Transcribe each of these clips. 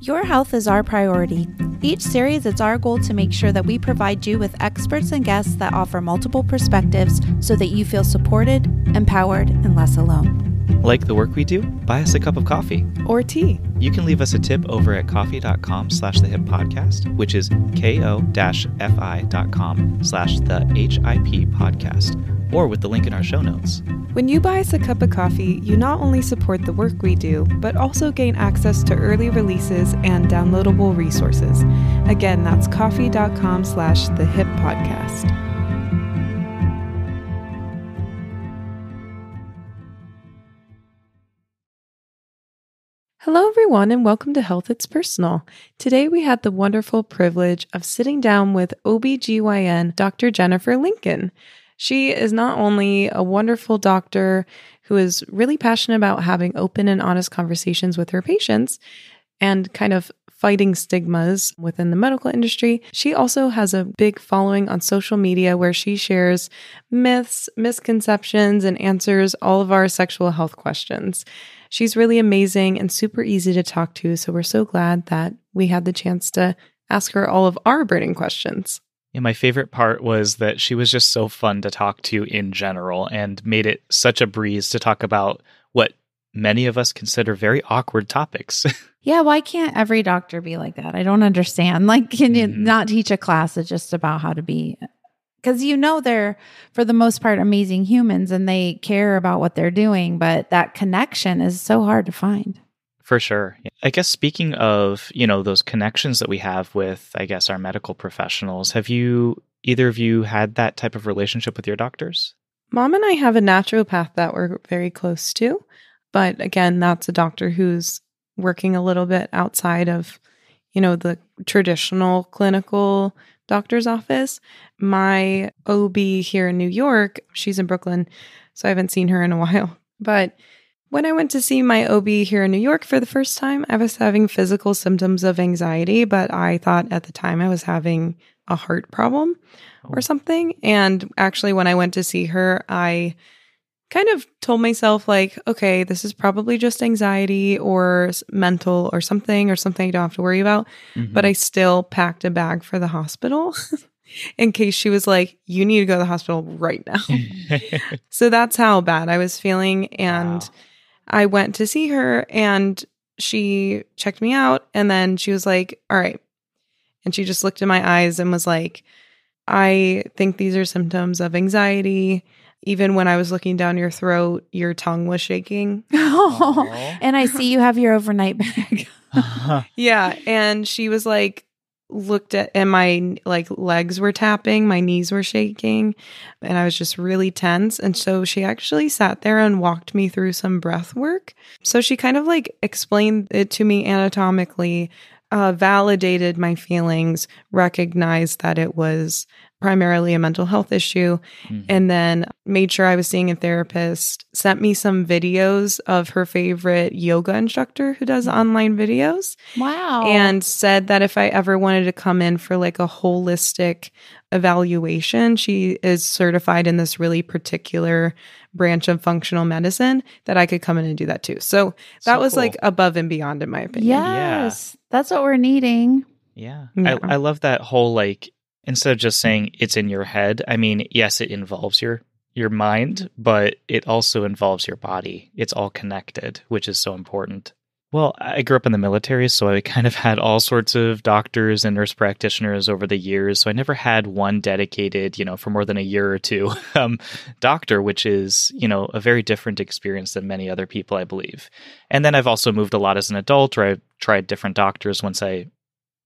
Your health is our priority. Each series, it's our goal to make sure that we provide you with experts and guests that offer multiple perspectives so that you feel supported, empowered, and less alone. Like the work we do? Buy us a cup of coffee. Or tea. You can leave us a tip over at ko-fi.com slash the hip podcast, which is ko-fi.com slash the HIP podcast, or with the link in our show notes. When you buy us a cup of coffee, you not only support the work we do, but also gain access to early releases and downloadable resources. Again, that's ko-fi.com slash the hip podcast. Hello, everyone, and welcome to Health It's Personal. Today, we had the wonderful privilege of sitting down with OBGYN Dr. Jennifer Lincoln. She is not only a wonderful doctor who is really passionate about having open and honest conversations with her patients and kind of fighting stigmas within the medical industry. She also has a big following on social media where she shares myths, misconceptions, and answers all of our sexual health questions. She's really amazing and super easy to talk to. So we're so glad that we had the chance to ask her all of our burning questions. And my favorite part was that she was just so fun to talk to in general and made it such a breeze to talk about what many of us consider very awkward topics. yeah, why can't every doctor be like that? I don't understand. Like, can you mm. not teach a class that's just about how to be? Because you know they're, for the most part, amazing humans and they care about what they're doing, but that connection is so hard to find. For sure. I guess speaking of, you know, those connections that we have with, I guess, our medical professionals, have you, either of you, had that type of relationship with your doctors? Mom and I have a naturopath that we're very close to. But again, that's a doctor who's working a little bit outside of, you know, the traditional clinical doctor's office. My OB here in New York, she's in Brooklyn, so I haven't seen her in a while. But when I went to see my OB here in New York for the first time, I was having physical symptoms of anxiety, but I thought at the time I was having a heart problem or oh. something. And actually, when I went to see her, I kind of told myself like okay this is probably just anxiety or mental or something or something i don't have to worry about mm-hmm. but i still packed a bag for the hospital in case she was like you need to go to the hospital right now so that's how bad i was feeling and wow. I went to see her and she checked me out and then she was like all right and she just looked in my eyes and was like i think these are symptoms of anxiety even when I was looking down your throat, your tongue was shaking. Oh, and I see you have your overnight bag. yeah. And she was like, looked at, and my like legs were tapping, my knees were shaking, and I was just really tense. And so she actually sat there and walked me through some breath work. So she kind of like explained it to me anatomically. Uh, validated my feelings, recognized that it was primarily a mental health issue, mm-hmm. and then made sure I was seeing a therapist, sent me some videos of her favorite yoga instructor who does mm-hmm. online videos. Wow. And said that if I ever wanted to come in for like a holistic evaluation, she is certified in this really particular branch of functional medicine that I could come in and do that too. So that so was cool. like above and beyond in my opinion. Yes. Yeah. That's what we're needing. Yeah. yeah. I, I love that whole like instead of just saying it's in your head, I mean, yes, it involves your your mind, but it also involves your body. It's all connected, which is so important. Well, I grew up in the military, so I kind of had all sorts of doctors and nurse practitioners over the years. So I never had one dedicated, you know, for more than a year or two, um, doctor, which is, you know, a very different experience than many other people, I believe. And then I've also moved a lot as an adult, or I've tried different doctors once I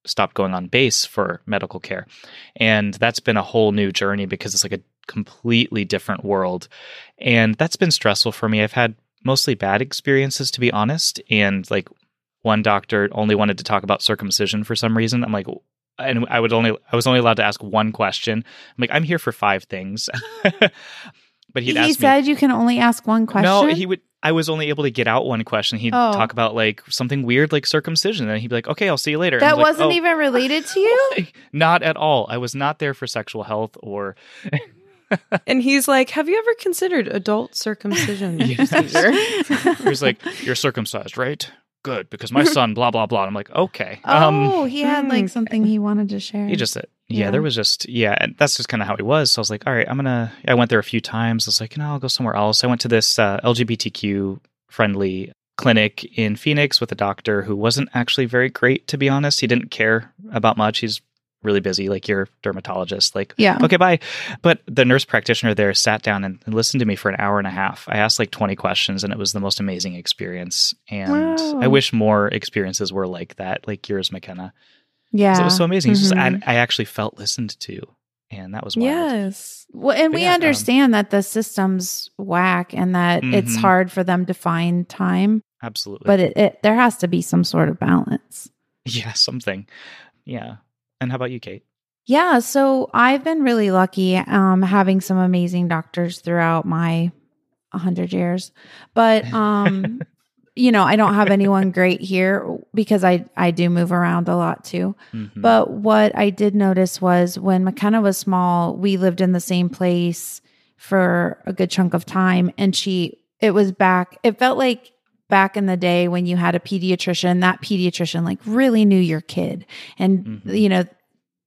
stopped going on base for medical care. And that's been a whole new journey because it's like a completely different world. And that's been stressful for me. I've had mostly bad experiences, to be honest. And like one doctor only wanted to talk about circumcision for some reason. I'm like, and I would only, I was only allowed to ask one question. I'm like, I'm here for five things. but he'd he said me, you can only ask one question. No, he would. I was only able to get out one question. He'd oh. talk about like something weird like circumcision, and he'd be like, "Okay, I'll see you later." That was not like, oh. even related to you. like, not at all. I was not there for sexual health or. and he's like, "Have you ever considered adult circumcision?" He was like, "You're circumcised, right?" good because my son, blah blah blah. And I'm like, okay. Um, oh, he had like Hmm. something he wanted to share. he just said, yeah, there was just, yeah, and that's just kind of how he was. So I was like, all right, I'm gonna. I went there a few times. I was like, you know, I'll go somewhere else. I went to this uh, LGBTQ friendly clinic in Phoenix with a doctor who wasn't actually very great, to be honest. He didn't care about much. He's really busy, like your dermatologist. Like, yeah. okay, bye. But the nurse practitioner there sat down and, and listened to me for an hour and a half. I asked like 20 questions and it was the most amazing experience. And Wow. I wish more experiences were like that, like yours, McKenna. Yeah. It was so amazing. It's just, I. I actually felt listened to. And that was wild. Yes. Well, and But we yeah, um, understand that the system's whack and that it's Mhm. hard for them to find time, Absolutely. but it, it there has to be some sort of balance. yeah, something. Yeah. And how about you, Kate? Yeah, so I've been really lucky um having some amazing doctors throughout my 100 years. But um you know, I don't have anyone great here because I I do move around a lot too. Mhm. But what I did notice was when McKenna was small, we lived in the same place for a good chunk of time. And she, it was back, it felt like back in the day when you had a pediatrician, that pediatrician like really knew your kid. And, Mhm. you know,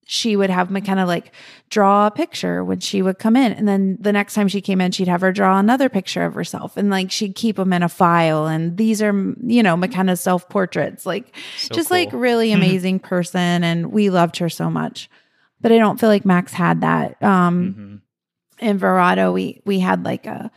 she would have McKenna like draw a picture when she would come in. And then the next time she came in, she'd have her draw another picture of herself. And like she'd keep them in a file. And these are, you know, McKenna's self portraits. Like, So just cool. like really amazing person and we loved her so much but i don't feel like max had that um Mhm. in Verrado we we had like a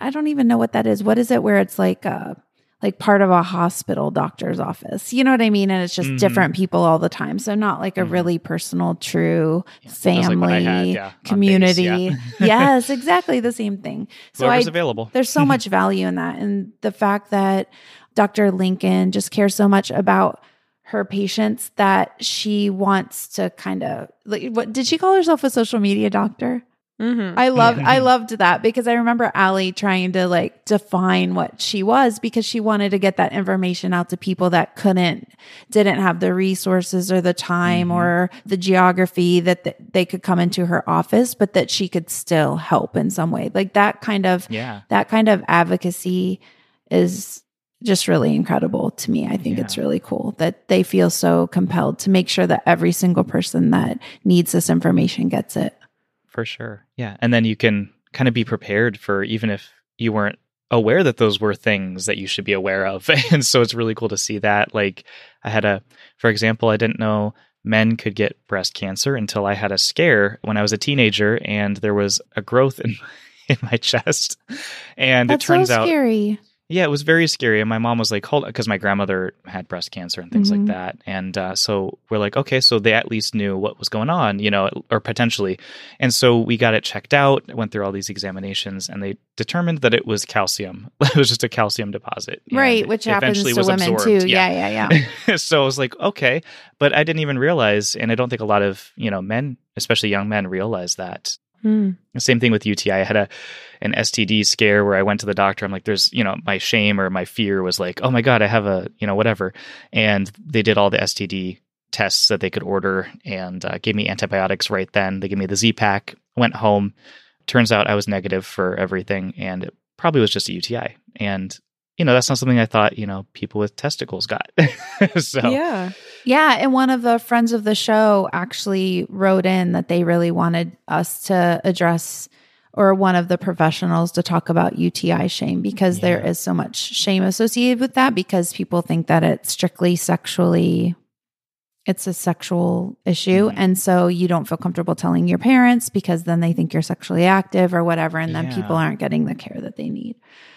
i don't even know what that is what is it where it's like a like part of a hospital doctor's office you know what i mean and it's just Mhm. different people all the time so not like a Mhm. really personal true that like family had, yeah, on base, community yeah. yes exactly the same thing so i available. there's so much value in that. And the fact that Dr. Lincoln just cares so much about her patients that she wants to kind of like what did she call herself a social media doctor? Mm-hmm. I loved. I loved that because I remember Allie trying to like define what she was because she wanted to get that information out to people that couldn't didn't have the resources or the time Mhm. or the geography that th- they could come into her office but that she could still help in some way. Like that kind of yeah. that kind of advocacy is just really incredible to me. I think Yeah. it's really cool that they feel so compelled to make sure that every single person that needs this information gets it. For sure. Yeah. And then you can kind of be prepared for even if you weren't aware that those were things that you should be aware of. and so it's really cool to see that. Like I had a, for example, I didn't know men could get breast cancer until I had a scare when I was a teenager and there was a growth in, in my chest. And That's it turns so out scary. Yeah, it was very scary. And my mom was like, hold because my grandmother had breast cancer and things Mhm. like that. And uh, so we're like, okay, so they at least knew what was going on, you know, or potentially. And so we got it checked out, went through all these examinations, and they determined that it was calcium. it was just a calcium deposit. Right, which happens eventually to was women absorbed. too. Yeah, yeah, yeah. so I was like, okay. But I didn't even realize, and I don't think a lot of, you know, men, especially young men, realize that Mm. same thing with UTI. I had a an STD scare where I went to the doctor. I'm like, there's, you know, my shame or my fear was like, oh my god, I have a, you know, whatever. And they did all the STD tests that they could order and uh, gave me antibiotics right then. They gave me the Z pack. Went home. Turns out I was negative for everything, and it probably was just a UTI. And you know, that's not something I thought you know people with testicles got. so Yeah. Yeah, and one of the friends of the show actually wrote in that they really wanted us to address or one of the professionals to talk about UTI shame because there Yeah. is so much shame associated with that because people think that it's strictly sexually it's a sexual issue Mhm. and so you don't feel comfortable telling your parents because then they think you're sexually active or whatever and then Yeah. people aren't getting the care that they need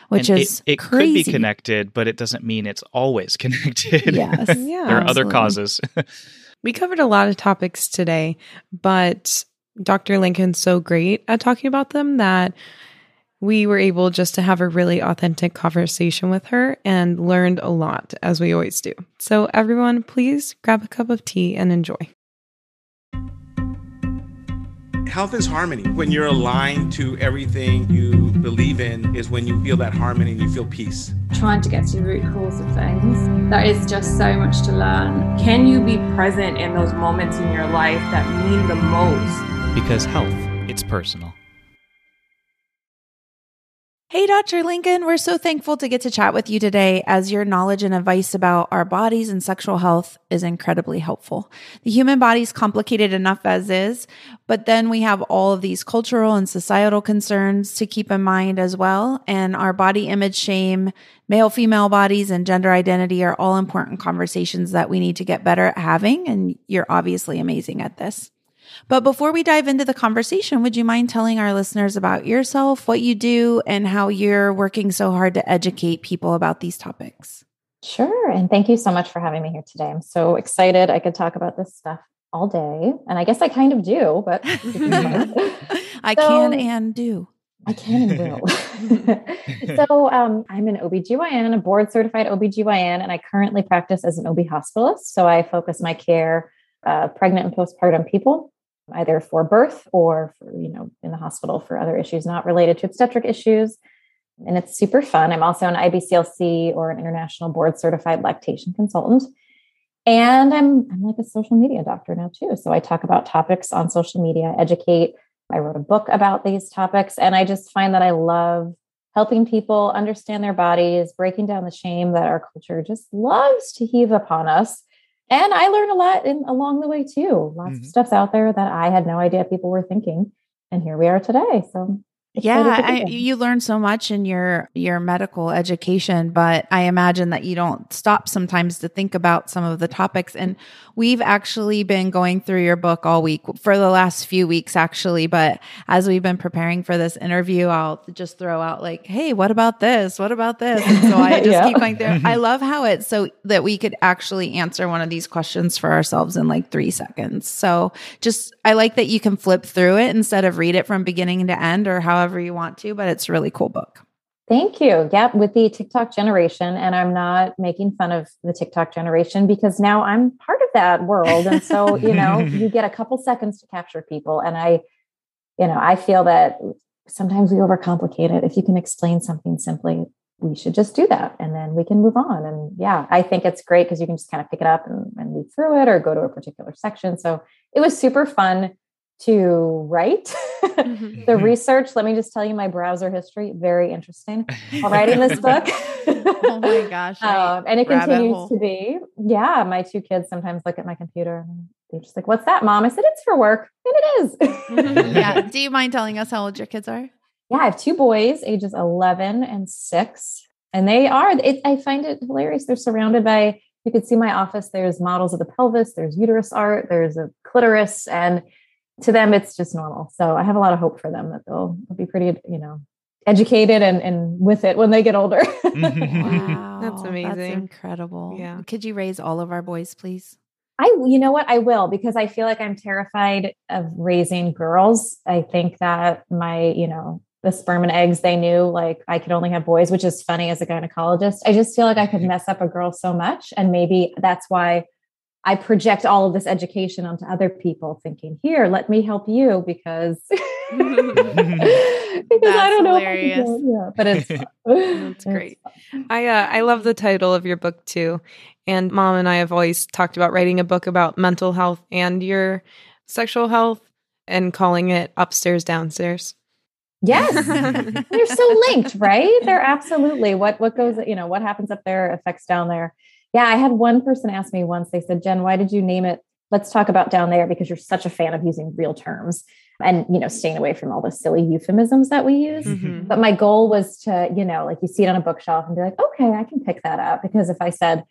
which And is it, it crazy could be connected, but it doesn't mean it's always connected. yes Yeah. there are other causes. We covered a lot of topics today, but Dr. Lincoln's so great at talking about them that we were able just to have a really authentic conversation with her and learned a lot, as we always do. So, everyone, please grab a cup of tea and enjoy. Health is harmony. When you're aligned to everything you believe in, is when you feel that harmony and you feel peace. trying to get to the root cause of things. There is just so much to learn. Can you be present in those moments in your life that mean the most? because health, it's personal. Hey, Dr. Lincoln, we're so thankful to get to chat with you today as your knowledge and advice about our bodies and sexual health is incredibly helpful. The human body is complicated enough as is, but then we have all of these cultural and societal concerns to keep in mind as well. And our body image shame, male female bodies, and gender identity are all important conversations that we need to get better at having. And you're obviously amazing at this. But before we dive into the conversation, would you mind telling our listeners about yourself, what you do, and how you're working so hard to educate people about these topics? Sure. And thank you so much for having me here today. I'm so excited. I could talk about this stuff all day. And I guess I kind of do, but I so, can and do. I can and will. so um, I'm an OBGYN, a board certified OBGYN, and I currently practice as an OB hospitalist. So I focus my care uh, pregnant and postpartum people either for birth or for, you know, in the hospital for other issues not related to obstetric issues. And it's super fun. I'm also an IBCLC or an international board certified lactation consultant. And I'm, I'm like a social media doctor now too. So I talk about topics on social media, educate. I wrote a book about these topics. And I just find that I love helping people understand their bodies, breaking down the shame that our culture just loves to heave upon us and I learned a lot in, along the way too. Lots mm-hmm. of stuff's out there that I had no idea people were thinking, and here we are today. So yeah I, you learn so much in your your medical education but i imagine that you don't stop sometimes to think about some of the topics. And we've actually been going through your book all week for the last few weeks actually. But as we've been preparing for this interview i'll just throw out like hey what about this? What about this? And so i just yeah. keep going through. Mm-hmm. I love how it's so that we could actually answer one of these questions for ourselves in like three seconds. So just i like that you can flip through it instead of read it from beginning to end or however however you want to, but it's a really cool book. Thank you. Yep, with the TikTok generation. And I'm not making fun of the TikTok generation because now I'm part of that world. And so, you know, you get a couple seconds to capture people. And I, you know, I feel that sometimes we overcomplicate it. If you can explain something simply, we should just do that and then we can move on. And yeah, I think it's great because you can just kind of pick it up and, and read through it or go to a particular section. So it was super fun to write mm-hmm. the research. Let me just tell you my browser history very interesting. While writing this book. Oh my gosh um, and it continues hole. to be yeah my two kids sometimes look at my computer and they're just like what's that mom? I said it's for work. And it is. Mm-hmm. yeah. Do you mind telling us how old your kids are? Yeah i have two boys ages 11 and 6 and they are it, i find it hilarious. They're surrounded by you can see my office there's models of the pelvis there's uterus art there's a clitoris and to them it's just normal. So i have a lot of hope for them that they'll, they'll be pretty you know educated and and with it when they get older. Wow. That's amazing. that's incredible. Yeah. Could you raise all of our boys please? I, you know what, I will because I feel like I'm terrified of raising girls. I think that my, you know, the sperm and eggs they knew like I could only have boys, which is funny as a gynecologist. I just feel like I could mess up a girl so much. And maybe that's why I project all of this education onto other people, thinking, "Here, let me help you," because because I don't hilarious. know. Yeah, but it's that's great. I uh, I love the title of your book too, and Mom and I have always talked about writing a book about mental health and your sexual health, and calling it upstairs downstairs. Yes, they're so linked, right? They're absolutely what what goes. You know what happens up there affects down there yeah, I had one person ask me once, they said, Jen, why did you name it? Let's talk about down there because you're such a fan of using real terms and you know staying away from all the silly euphemisms that we use. Mm-hmm. but my goal was to you know like you see it on a bookshelf and be like okay i can pick that up. Because if i said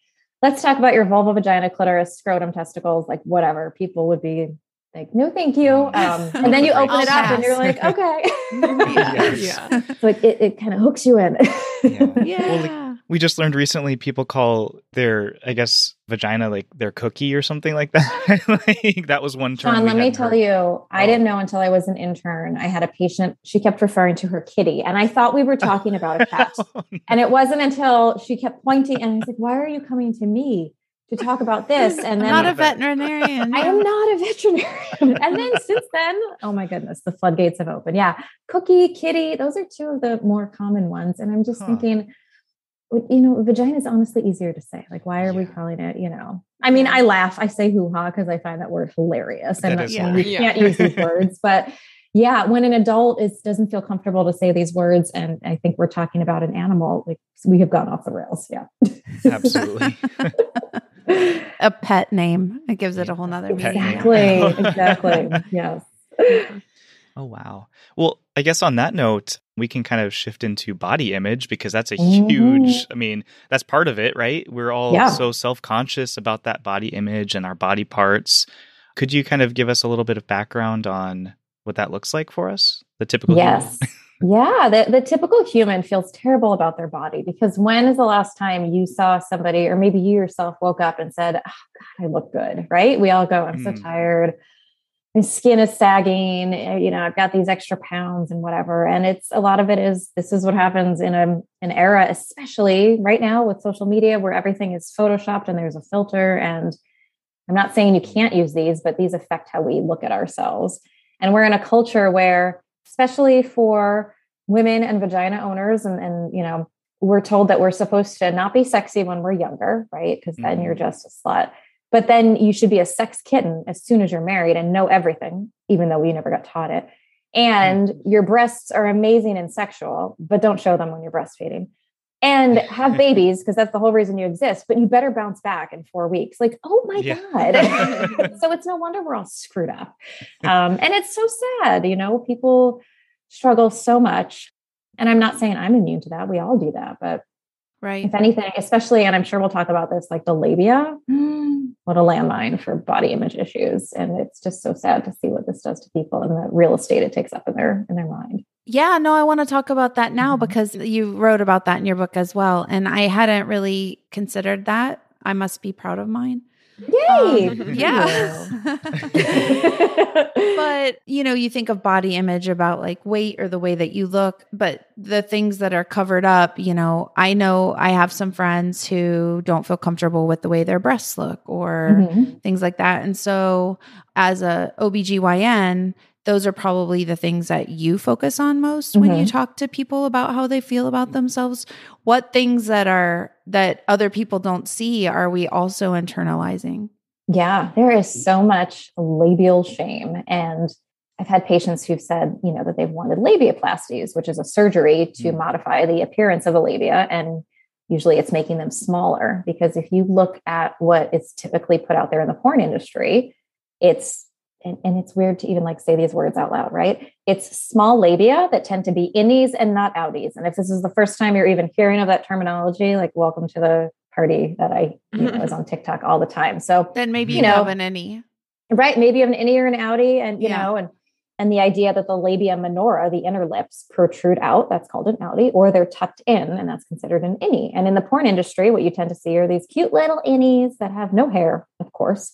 let's talk about your vulva vagina clitoris scrotum testicles like whatever people would be like no thank you. Um, and then you open it up and you're like okay. Yeah, yeah. so it, it, it kind of hooks you in. Yeah, yeah. Well, like, we just learned recently people call their i guess vagina like their cookie or something like that. Like that was one term Sean, let me tell heard. you i oh. didn't know until i was an intern. I had a patient she kept referring to her kitty and i thought we were talking about a cat. Oh, and it wasn't until she kept pointing and i was like why are you coming to me to talk about this? And then I'm not a veterinarian i am not a veterinarian. And then since then oh my goodness the floodgates have opened. Yeah cookie kitty those are two of the more common ones. And i'm just huh. thinking you know, vagina is honestly easier to say. Like, why are yeah. we calling it, you know? I mean, I laugh, I say hoo ha because I find that word hilarious. And yeah. we can't use these words, but yeah, when an adult is doesn't feel comfortable to say these words, and I think we're talking about an animal, like we have gone off the rails. Yeah, Absolutely. a pet name. It gives it a whole nother meaning. exactly, exactly. Yes. Oh, wow. Well, I guess on that note, we can kind of shift into body image because that's a huge, I mean, that's part of it, right? We're all Yeah. so self conscious about that body image and our body parts. Could you kind of give us a little bit of background on what that looks like for us? The typical human? Yes. Yeah, the, the typical human feels terrible about their body because when is the last time you saw somebody, or maybe you yourself woke up and said, oh, God, I look good, right? We all go, I'm so Mm. tired. My skin is sagging. eh, You know, I've got these extra pounds and whatever. And it's a lot of it is this is what happens in a, an era, especially right now with social media where everything is photoshopped and there's a filter. And I'm not saying you can't use these, but these affect how we look at ourselves. And we're in a culture where, especially for women and vagina owners, and, and you know, we're told that we're supposed to not be sexy when we're younger, right? Because then you're just a slut. But then you should be a sex kitten as soon as you're married and know everything, even though we never got taught it. And your breasts are amazing and sexual, but don't show them when you're breastfeeding. And have babies because that's the whole reason you exist. But you better bounce back in four weeks. Like, oh my Yeah. God. so it's no wonder we're all screwed up. Um, and it's so sad, you know, people struggle so much. And I'm not saying I'm immune to that. We all do that. But Right. if anything, especially, and I'm sure we'll talk about this, like the labia, what a landmine for body image issues. And it's just so sad to see what this does to people and the real estate it takes up in their in their mind. Yeah, no, I want to talk about that now Mhm. because you wrote about that in your book as well. And I hadn't really considered that. I must be proud of mine. Yay! Um, yeah. but you know you think of body image about like weight or the way that you look but the things that are covered up you know i know i have some friends who don't feel comfortable with the way their breasts look or Mhm. things like that and so as a obgyn those are probably the things that you focus on most when you talk to people about how they feel about themselves what things that are that other people don't see are we also internalizing Yeah, there is so much labial shame. And I've had patients who've said, you know, that they've wanted labiaplasties, which is a surgery to Mm. modify the appearance of the labia. And usually it's making them smaller because if you look at what is typically put out there in the porn industry, it's and, and it's weird to even like say these words out loud, right? It's small labia that tend to be innies and not outies. And if this is the first time you're even hearing of that terminology, like welcome to the party that I you know, is on TikTok all the time. So then maybe You you, know, have an any right maybe you have an innie or an outie and you Yeah. know and and the idea that the labia minora the inner lips protrude out that's called an outie or they're tucked in and that's considered an innie and in the porn industry what you tend to see are these cute little innies that have no hair of course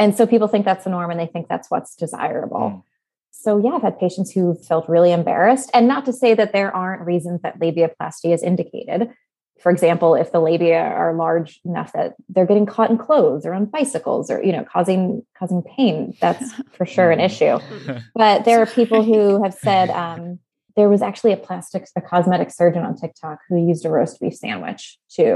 and so people think that's the norm and they think that's what's desirable. Mm. so yeah i've had patients who felt really embarrassed and not to say that there aren't reasons that labiaplasty is indicated. For example if the labia are large enough that they're getting caught in clothes or on bicycles or you know causing causing pain that's for sure an Mhm. issue. But there are people who have said um, there was actually a plastic a cosmetic surgeon on tiktok who used a roast beef sandwich to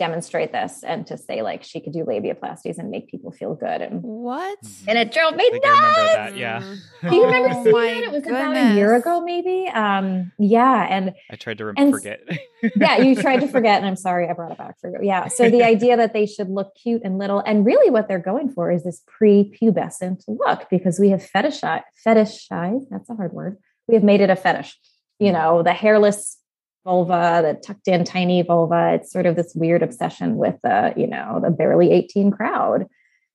demonstrate this and to say like she could do labiaplasties and make people feel good and what mm-hmm. and it drove me I think I remember nuts that. Yeah. Mm-hmm. do you remember Oh seeing my that? It was about a year ago, maybe. Um, yeah, and I tried to rem- And- forget. yeah, you tried to forget, and I'm sorry I brought it back for you. Yeah. So the idea that they should look cute and little, and really what they're going for is this pre-pubescent look because we have fetishized, fetishized, that's a hard word. We have made it a fetish. You mm-hmm. know, the hairless vulva, the tucked in tiny vulva. It's sort of this weird obsession with the, you know, the barely 18 crowd.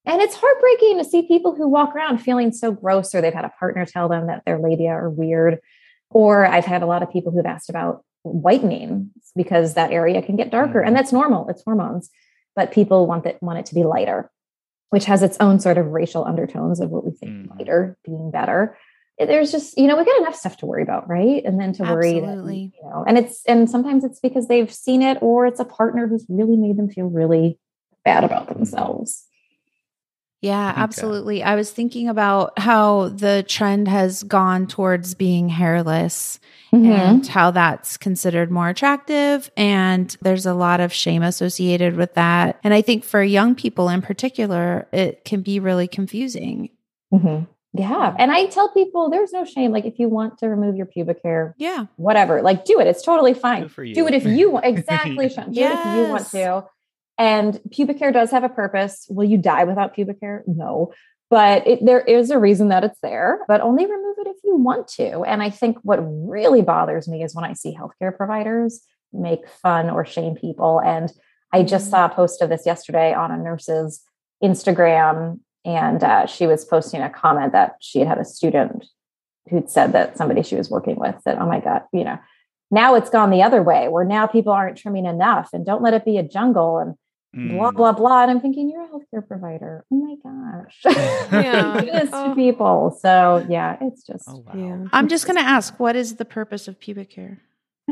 And it's heartbreaking to see people who walk around feeling so gross or they've had a partner tell them that their labia are weird. Or I've had a lot of people who've asked about whitening because that area can get darker and that's normal. It's hormones, but people want that want it to be lighter, which has its own sort of racial undertones of what we think Mhm. lighter being better. There's just, you know, we got enough stuff to worry about, right? And then to worry that, you know, and it's and sometimes it's because they've seen it or it's a partner who's really made them feel really bad about themselves. Yeah, absolutely. I was thinking about how the trend has gone towards being hairless Mm-hmm. and how that's considered more attractive. And there's a lot of shame associated with that. And I think for young people in particular, it can be really confusing. Mhm. Yeah. And I tell people there's no shame. Like if you want to remove your pubic hair, Yeah. whatever, like do it. It's totally fine. Good for you. Do it if you want. Exactly, Sean. Do it if you want to. And pubic hair does have a purpose. Will you die without pubic hair? No. But it, there is a reason that it's there, but only remove it if you want to. And I think what really bothers me is when I see healthcare providers make fun or shame people. And I just mm-hmm. saw a post of this yesterday on a nurse's Instagram, and uh, she was posting a comment that she had had a student who'd said that somebody she was working with said, Oh my God, you know, now it's gone the other way where now people aren't trimming enough and don't let it be a jungle and blah, Mm. blah, blah. And I'm thinking, You're a healthcare provider. Oh my gosh. Yeah. Oh. people. So, yeah, it's just, Oh wow. Yeah. I'm just going to ask what is the purpose of pubic hair?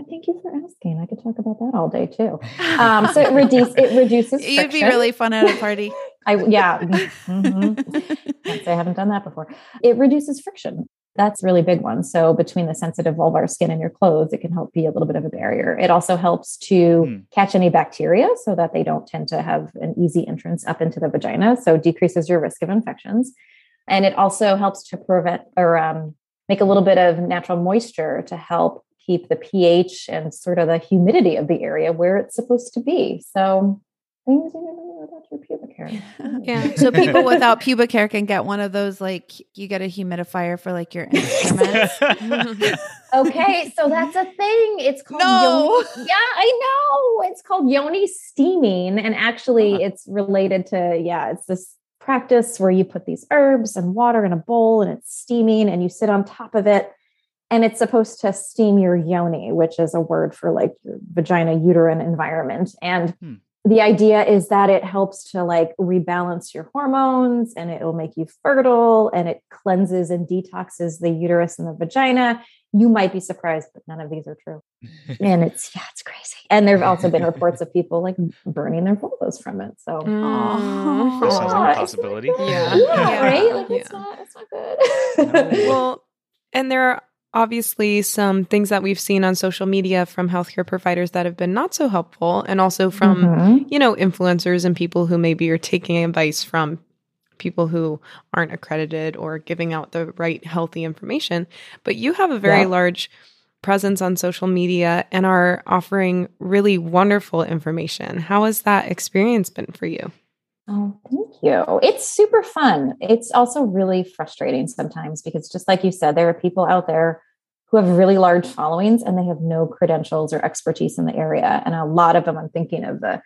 thank you for asking. I could talk about that all day too. Um, so it, reduce, it reduces. You'd be really fun at a party. I yeah. mhm. Say I haven't done that before. It reduces friction. That's a really big one. So between the sensitive vulvar skin and your clothes, it can help be a little bit of a barrier. It also helps to Hmm. catch any bacteria so that they don't tend to have an easy entrance up into the vagina. So decreases your risk of infections. And it also helps to prevent or um, make a little bit of natural moisture to help keep the pH and sort of the humidity of the area where it's supposed to be. So things you never know about your pubic hair. Yeah. So people without pubic hair can get one of those like you get a humidifier for like your instruments. Okay, so that's a thing. It's called No. yoni. Yeah, I know. It's called yoni steaming, and actually, Uh-huh. it's related to yeah. It's this practice where you put these herbs and water in a bowl, and it's steaming, and you sit on top of it, and it's supposed to steam your yoni, which is a word for like your vagina uterine environment, and. Hmm. The idea is that it helps to like rebalance your hormones and it will make you fertile and it cleanses and detoxes the uterus and the vagina you might be surprised, but none of these are true. And it's, yeah, it's crazy. And there have also been reports of people like burning their vulvas from it. So, Mm. That sounds like a possibility. Yeah. Yeah, Yeah. right? Like, it's not, it's not good. No. well, and there are obviously some things that we've seen on social media from healthcare providers that have been not so helpful, and also from Mhm. you know influencers and people who maybe are taking advice from people who aren't accredited or giving out the right healthy information. But you have a very Yeah. large presence on social media and are offering really wonderful information. How has that experience been for you? Oh, thank you. It's super fun. It's also really frustrating sometimes because, just like you said, there are people out there who have really large followings and they have no credentials or expertise in the area. And a lot of them, I'm thinking of the,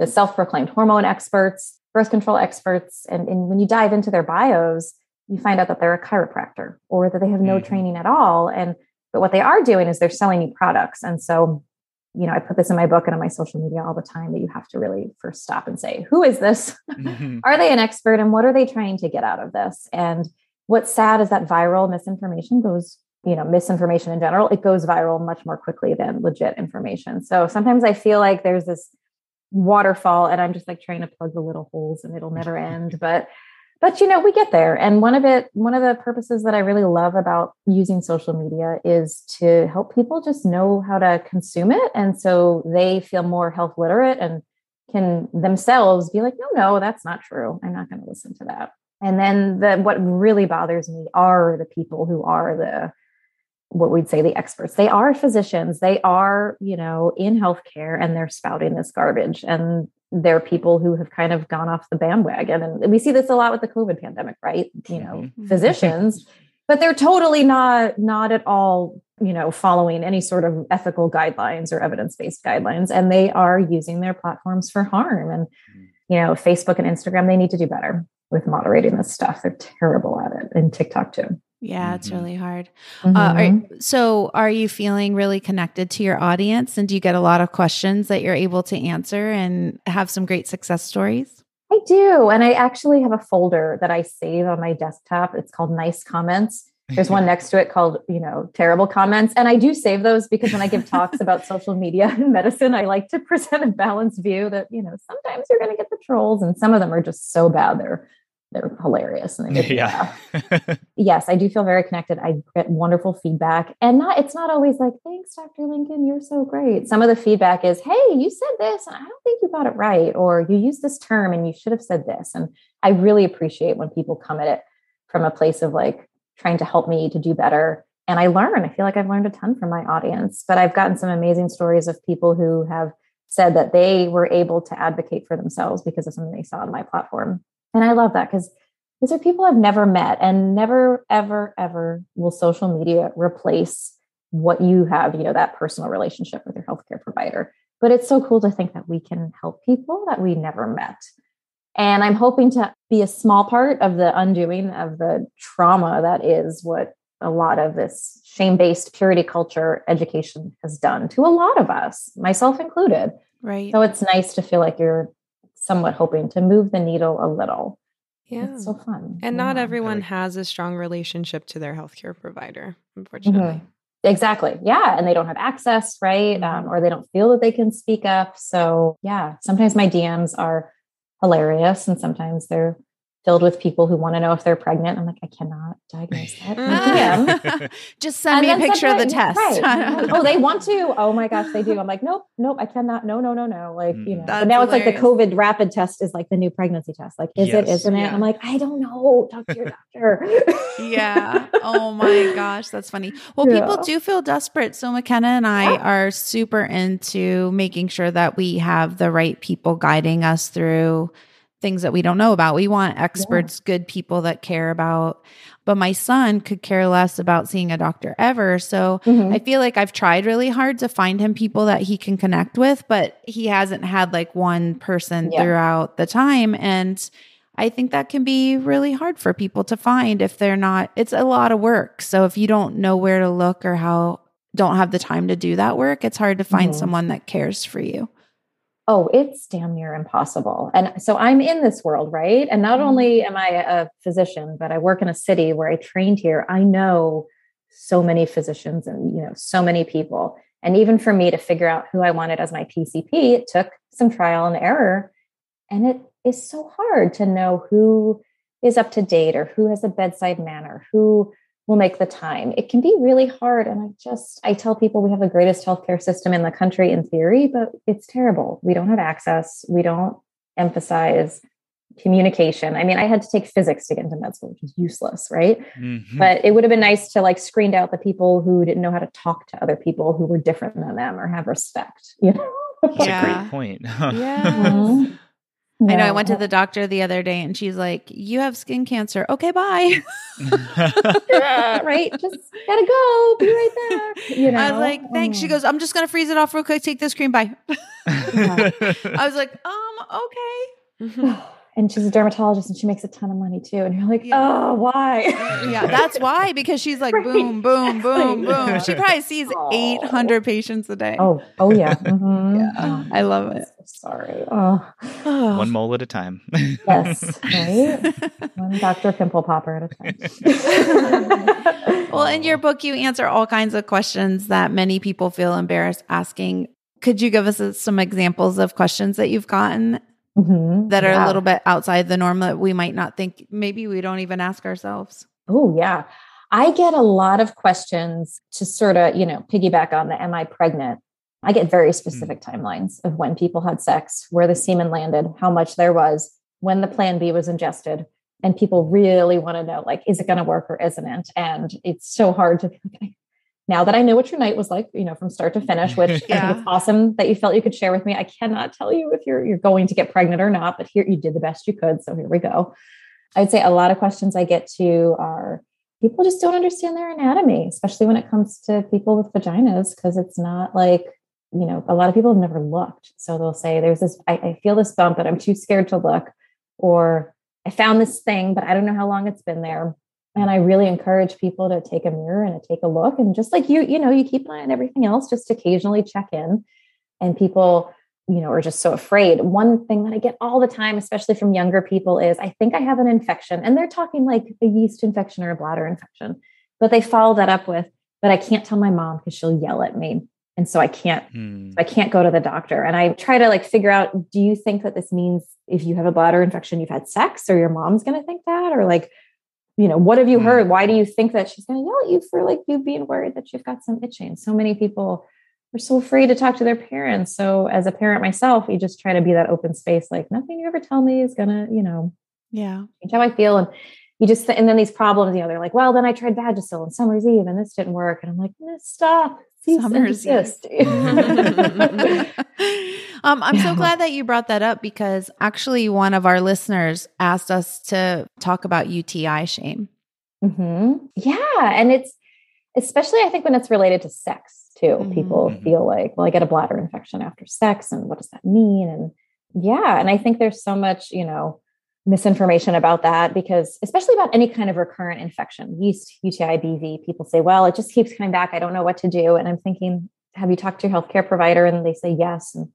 the self proclaimed hormone experts, birth control experts. And, and when you dive into their bios, you find out that they're a chiropractor or that they have no Mhm. training at all. And but what they are doing is they're selling you products. And so you know, I put this in my book and on my social media all the time that you have to really first stop and say, who is this? Mhm. are they an expert and what are they trying to get out of this? And what's sad is that viral misinformation goes, you know, misinformation in general, it goes viral much more quickly than legit information. So sometimes I feel like there's this waterfall and I'm just like trying to plug the little holes and it'll never end. But but you know, we get there. And one of it, one of the purposes that I really love about using social media is to help people just know how to consume it. And so they feel more health literate and can themselves be like, no, no, that's not true. I'm not going to listen to that. And then the what really bothers me are the people who are the what we'd say the experts. They are physicians. They are, you know, in healthcare and they're spouting this garbage. And they're people who have kind of gone off the bandwagon. And we see this a lot with the COVID pandemic, right? You know, Mhm. physicians, but they're totally not not at all, you know, following any sort of ethical guidelines or evidence-based guidelines. And they are using their platforms for harm. And, you know, Facebook and Instagram, they need to do better with moderating this stuff. They're terrible at it. And TikTok too. Yeah, it's Mhm. really hard. Uh, Mhm. are, so, are you feeling really connected to your audience, and do you get a lot of questions that you're able to answer and have some great success stories? I do. And I actually have a folder that I save on my desktop. It's called Nice Comments. There's one next to it called, you know, terrible comments. And I do save those because when I give talks about social media and medicine, I like to present a balanced view that, you know, sometimes you're going to get the trolls and some of them are just so bad. They're, they're hilarious. And they yeah. yes, I do feel very connected. I get wonderful feedback. And not it's not always like, thanks, Dr. Lincoln, you're so great. Some of the feedback is, hey, you said this, and I don't think you got it right, or you used this term and you should have said this. And I really appreciate when people come at it from a place of like trying to help me to do better. And I learn. I feel like I've learned a ton from my audience, but I've gotten some amazing stories of people who have said that they were able to advocate for themselves because of something they saw on my platform. And I love that because these are people I've never met and never, ever, ever will social media replace what you have, you know, that personal relationship with your healthcare provider. But it's so cool to think that we can help people that we never met. And I'm hoping to be a small part of the undoing of the trauma that is what a lot of this shame based purity culture education has done to a lot of us, myself included. Right. So it's nice to feel like you're somewhat hoping to move the needle a little. Yeah. It's so fun. And not Yeah. everyone has a strong relationship to their healthcare provider, unfortunately. Mhm. Exactly. Yeah. And they don't have access, right? Um, or they don't feel that they can speak up. So, yeah, sometimes my DMs are hilarious and sometimes they're filled with people who want to know if they're pregnant. I'm like, I cannot diagnose that. in a DM. Just send me a picture of the test. right. oh, they want to. Oh my gosh, they do. I'm like, nope, nope, I cannot. No, no, no, no. Like, you mm. know. That's but now it's like the. COVID rapid test is like the new pregnancy test. Like, is it? Yes. Isn't it? Yeah. I'm like, I don't know. Talk to your doctor. yeah. Oh my gosh, that's funny. Well, people do feel desperate. So McKenna and I Yeah. are super into making sure that we have the right people guiding us through things that we don't know about. We want experts, good people that care about. But my son could care less about seeing a doctor ever. So Mhm. I feel like I've tried really hard to find him people that he can connect with, but he hasn't had like one person Yeah. throughout the time. And I think that can be really hard for people to find if they're not, it's a lot of work. So if you don't know where to look or how, don't have the time to do that work, it's hard to find Mhm. someone that cares for you. Oh, it's damn near impossible. And so I'm in this world, right? And not mm-hmm. only am I a physician, but I work in a city where I trained here. I know so many physicians and you know so many people. And even for me to figure out who I wanted as my PCP, it took some trial and error. And it is so hard to know who is up to date or who has a bedside manner, who will make the time. It can be really hard. And I just, I tell people we have the greatest healthcare system in the country in theory, but it's terrible. We don't have access. We don't emphasize communication. I mean, I had to take physics to get into med school, which is useless, right? Mhm. But it would have been nice to like screened out the people who didn't know how to talk to other people who were different than them or have respect, you know? That's Yeah. a great point. Yeah. Mhm. I know I went to the doctor the other day and she's like, You have skin cancer. Okay, bye. Yeah, right. Just gotta go. Be right there. You know. I was like, Thanks. She goes, I'm just going to freeze it off real quick. Take this cream. Bye. I was like, Um, okay. and she's a dermatologist and she makes a ton of money too. And you're like, Yeah. oh, why? Yeah, that's why because she's like Right, boom, boom, boom, exactly. boom. She probably sees Oh. 800 patients a day. Oh, oh yeah. Mhm. Yeah, Oh, I love it. I'm so sorry. Oh, One mole at a time. yes. Right. One Dr. Pimple Popper at a time. Well, in your book, you answer all kinds of questions that many people feel embarrassed asking. Could you give us uh, some examples of questions that you've gotten Mhm. that are Yeah. a little bit outside the norm that we might not think, maybe we don't even ask ourselves? Oh, yeah. I get a lot of questions to sort of, you know, piggyback on the am I pregnant? I get very hmm. specific timelines of when people had sex, where the semen landed, how much there was, when the plan B was ingested. And people really want to know, like, is it going to work or isn't it? And it's so hard to be like, I- now that I know what your night was like, you know, from start to finish, which I Yeah. think it's awesome that you felt you could share with me. I cannot tell you if you're you're going to get pregnant or not, but here you did the best you could. So here we go. I'd say a lot of questions I get to are people just don't understand their anatomy, especially when it comes to people with vaginas, because it's not like, you know, a lot of people have never looked. So they'll say, there's this, I, I feel this bump, but I'm too scared to look. Or I found this thing, but I don't know how long it's been there. And I really encourage people to take a mirror and to take a look. And just like you, you know, you keep an eye on everything else, just occasionally check in. And people, you know, are just so afraid. One thing that I get all the time, especially from younger people, is I think I have an infection. And they're talking like a yeast infection or a bladder infection, but they follow that up with, but I can't tell my mom because she'll yell at me. And so I can't Hmm. I can't go to the doctor. And I try to like figure out do you think that this means if you have a bladder infection, you've had sex or your mom's going to think that? Or like, you know, what have you Hmm. heard? Why do you think that she's going to yell at you for like you being worried that you've got some itching? So many people are so afraid to talk to their parents. So as a parent myself, you just try to be that open space like nothing you ever tell me is going to, you know, Yeah. change how I feel. And you just and then these problems, you know, they're like, well, then I tried Vagisil and Summer's Eve and this didn't work. And I'm like, stop. Summer's Eve. um, I'm so glad that you brought that up because actually one of our listeners asked us to talk about UTI shame. Mm-hmm. Yeah. And it's especially, I think, when it's related to sex too. Mm-hmm. People mm-hmm. feel like, well, I get a bladder infection after sex. And what does that mean? And yeah. And I think there's so much, you know, misinformation about that because especially about any kind of recurrent infection yeast uti bv people say well it just keeps coming back. I don't know what to do. And i'm thinking have you talked to your healthcare provider? And they say yes. And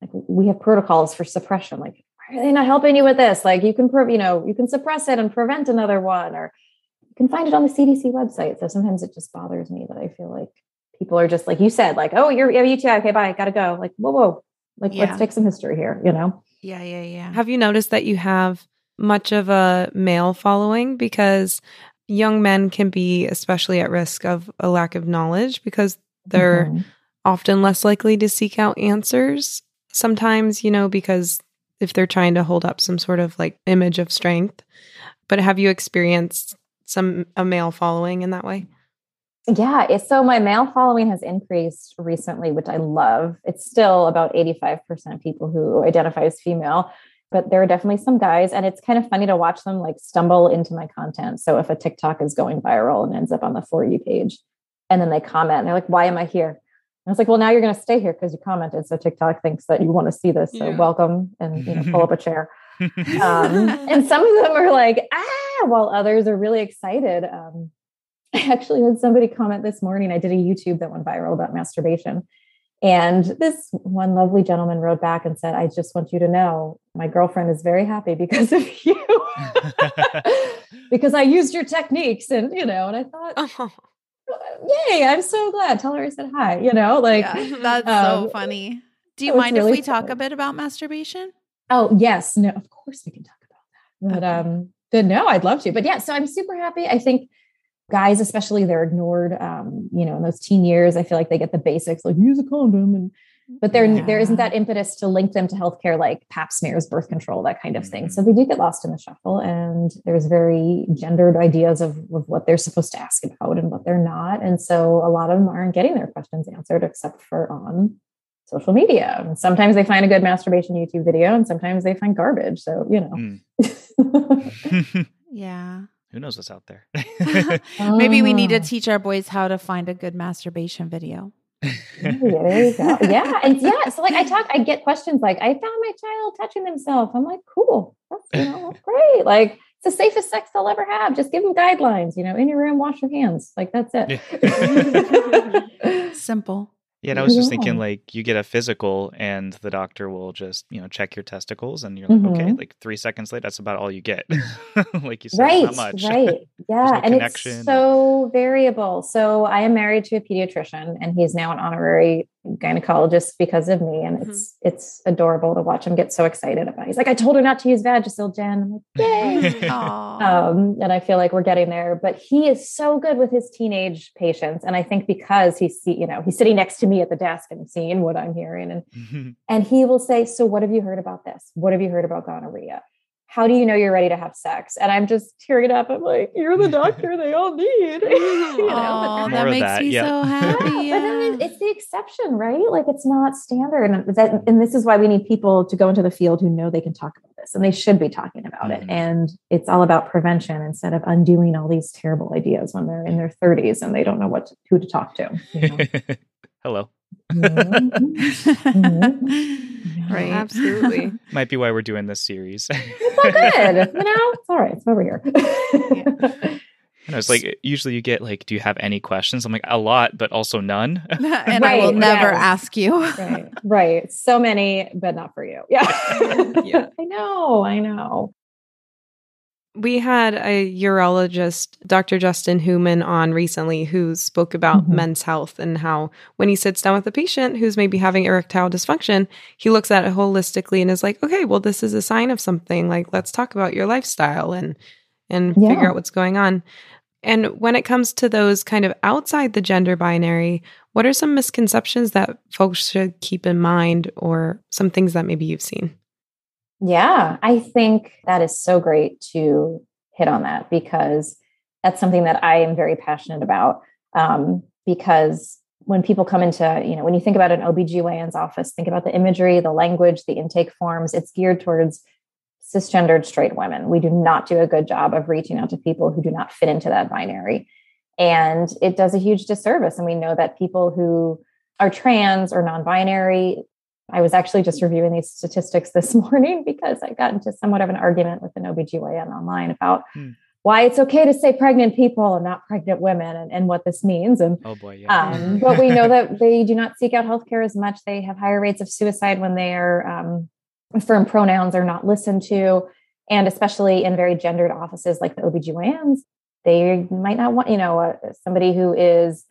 like we have protocols for suppression. Like are they not helping you with this? Like you can you know you can suppress it and prevent another one or you can find it on the cdc website. So sometimes it just bothers me that i feel like people are just like you said like oh you're you have uti okay bye. Gotta go. Like whoa whoa. Like yeah. let's take some history here you know? Yeah yeah yeah. Have you noticed that you have much of a male following because young men can be especially at risk of a lack of knowledge because they're mm-hmm. often less likely to seek out answers sometimes you know because if they're trying to hold up some sort of like image of strength. But have you experienced some a male following in that way? Yeah so my male following has increased recently which i love. It's still about 85% people who identify as female but there are definitely some guys and it's kind of funny to watch them like stumble into my content. So if a tiktok is going viral and ends up on the for you page and then they comment and they're like why am i here? And i was like well now you're going to stay here because you commented so tiktok thinks that you want to see this so yeah. welcome and you know pull up a chair. Um, and some of them are like ah while others are really excited. Um, i actually had somebody comment this morning i did a youtube that went viral about masturbation and this one lovely gentleman wrote back and said, I just want you to know my girlfriend is very happy because of you. because I used your techniques. And, you know, and I thought, oh. yay, I'm so glad. Tell her I said hi, you know, like yeah, that's um, so funny. Do you mind really if we funny. talk a bit about masturbation? Oh, yes. No, of course we can talk about that. But okay. um, but no, I'd love to. But yeah, so I'm super happy. I think guys especially they're ignored um, you know in those teen years i feel like they get the basics like use a condom and but there yeah. there isn't that impetus to link them to healthcare like pap smears birth control that kind of thing so mm-hmm. they do get lost in the shuffle and there's very gendered ideas of, of what they're supposed to ask about and what they're not and so a lot of them aren't getting their questions answered except for on social media and sometimes they find a good masturbation youtube video and sometimes they find garbage so you know mm. yeah who knows what's out there? Maybe we need to oh. teach our boys how to find a good masturbation video. there you go. Yeah. And yeah. So like I talk, I get questions like, I found my child touching themselves. I'm like, cool. That's you know, that's great. Like it's the safest sex they'll ever have. Just give them guidelines, you know, in your room, wash your hands. Like that's it. Simple. Yeah, and I was just thinking like you get a physical and the doctor will just, you know, check your testicles and you're like, mm-hmm. okay, like three seconds later, that's about all you get. like you said, right, not much. Right. Yeah. no and connection. it's so variable. So I am married to a pediatrician and he's now an honorary gynecologist because of me. And mm-hmm. it's it's adorable to watch him get so excited about it. He's like, I told her not to use Vagisil, Jen. I'm like, yay. um, and I feel like we're getting there. But he is so good with his teenage patients. And I think because he's you know, he's sitting next to me at the desk and seeing what I'm hearing. And mm-hmm. and he will say, So what have you heard about this? What have you heard about gonorrhea? How do you know you're ready to have sex? And I'm just tearing it up. I'm like, you're the doctor they all need. you know, that makes that. me yeah. so happy. Yeah. But then it's the exception, right? Like it's not standard. And that, and this is why we need people to go into the field who know they can talk about this and they should be talking about mm-hmm. it. And it's all about prevention instead of undoing all these terrible ideas when they're in their 30s and they don't know what to, who to talk to. You know? Hello. Mm-hmm. Right. Absolutely. Might be why we're doing this series. it's all good. You know, it's all right. It's over here. yeah. And I was like, usually you get like, do you have any questions? I'm like, a lot, but also none. and right, I will never yes. ask you. right. Right. So many, but not for you. Yeah. yeah. I know. I know. We had a urologist, Dr. Justin Houman, on recently who spoke about mm-hmm. men's health and how when he sits down with a patient who's maybe having erectile dysfunction, he looks at it holistically and is like, okay, well, this is a sign of something. Like, let's talk about your lifestyle and and yeah. figure out what's going on. And when it comes to those kind of outside the gender binary, what are some misconceptions that folks should keep in mind or some things that maybe you've seen? Yeah, I think that is so great to hit on that because that's something that I am very passionate about. Um, because when people come into, you know, when you think about an OBGYN's office, think about the imagery, the language, the intake forms, it's geared towards cisgendered straight women. We do not do a good job of reaching out to people who do not fit into that binary. And it does a huge disservice. And we know that people who are trans or non binary, I was actually just reviewing these statistics this morning because I got into somewhat of an argument with an OBGYN online about hmm. why it's okay to say pregnant people and not pregnant women and, and what this means. And oh boy, yeah. Um, but we know that they do not seek out healthcare as much. They have higher rates of suicide when they are um, affirmed pronouns are not listened to. And especially in very gendered offices like the OBGYNs, they might not want, you know, uh, somebody who is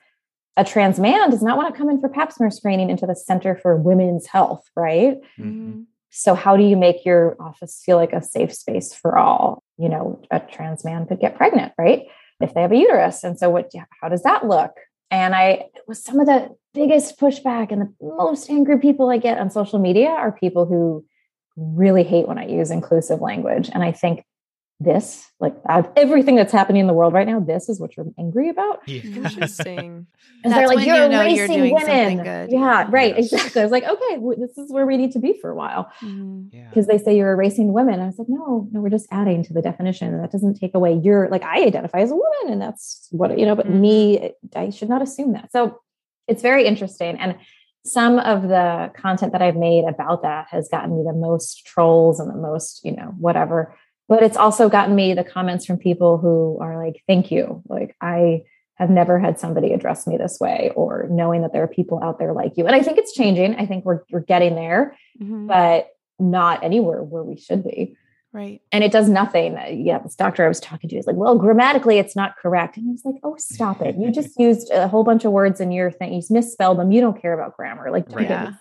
a trans man does not want to come in for pap smear screening into the Center for Women's Health, right? Mm-hmm. So, how do you make your office feel like a safe space for all? You know, a trans man could get pregnant, right? If they have a uterus. And so, what, how does that look? And I was some of the biggest pushback and the most angry people I get on social media are people who really hate when I use inclusive language. And I think this, like everything that's happening in the world right now, this is what you're angry about. Yeah. Interesting. and they're like, you're you know erasing you're women. Good. Yeah, right. Yes. Exactly. I was like, okay, this is where we need to be for a while. Because mm-hmm. yeah. they say you're erasing women. I was like, no, no, we're just adding to the definition. That doesn't take away your, like, I identify as a woman and that's what, you know, but mm-hmm. me, I should not assume that. So it's very interesting. And some of the content that I've made about that has gotten me the most trolls and the most, you know, whatever but it's also gotten me the comments from people who are like thank you like i have never had somebody address me this way or knowing that there are people out there like you and i think it's changing i think we're, we're getting there mm-hmm. but not anywhere where we should be Right. And it does nothing. Yeah, this doctor I was talking to is like, well, grammatically it's not correct. And was like, oh, stop it. You just used a whole bunch of words in your thing. You misspelled them. You don't care about grammar. Like, right. yeah.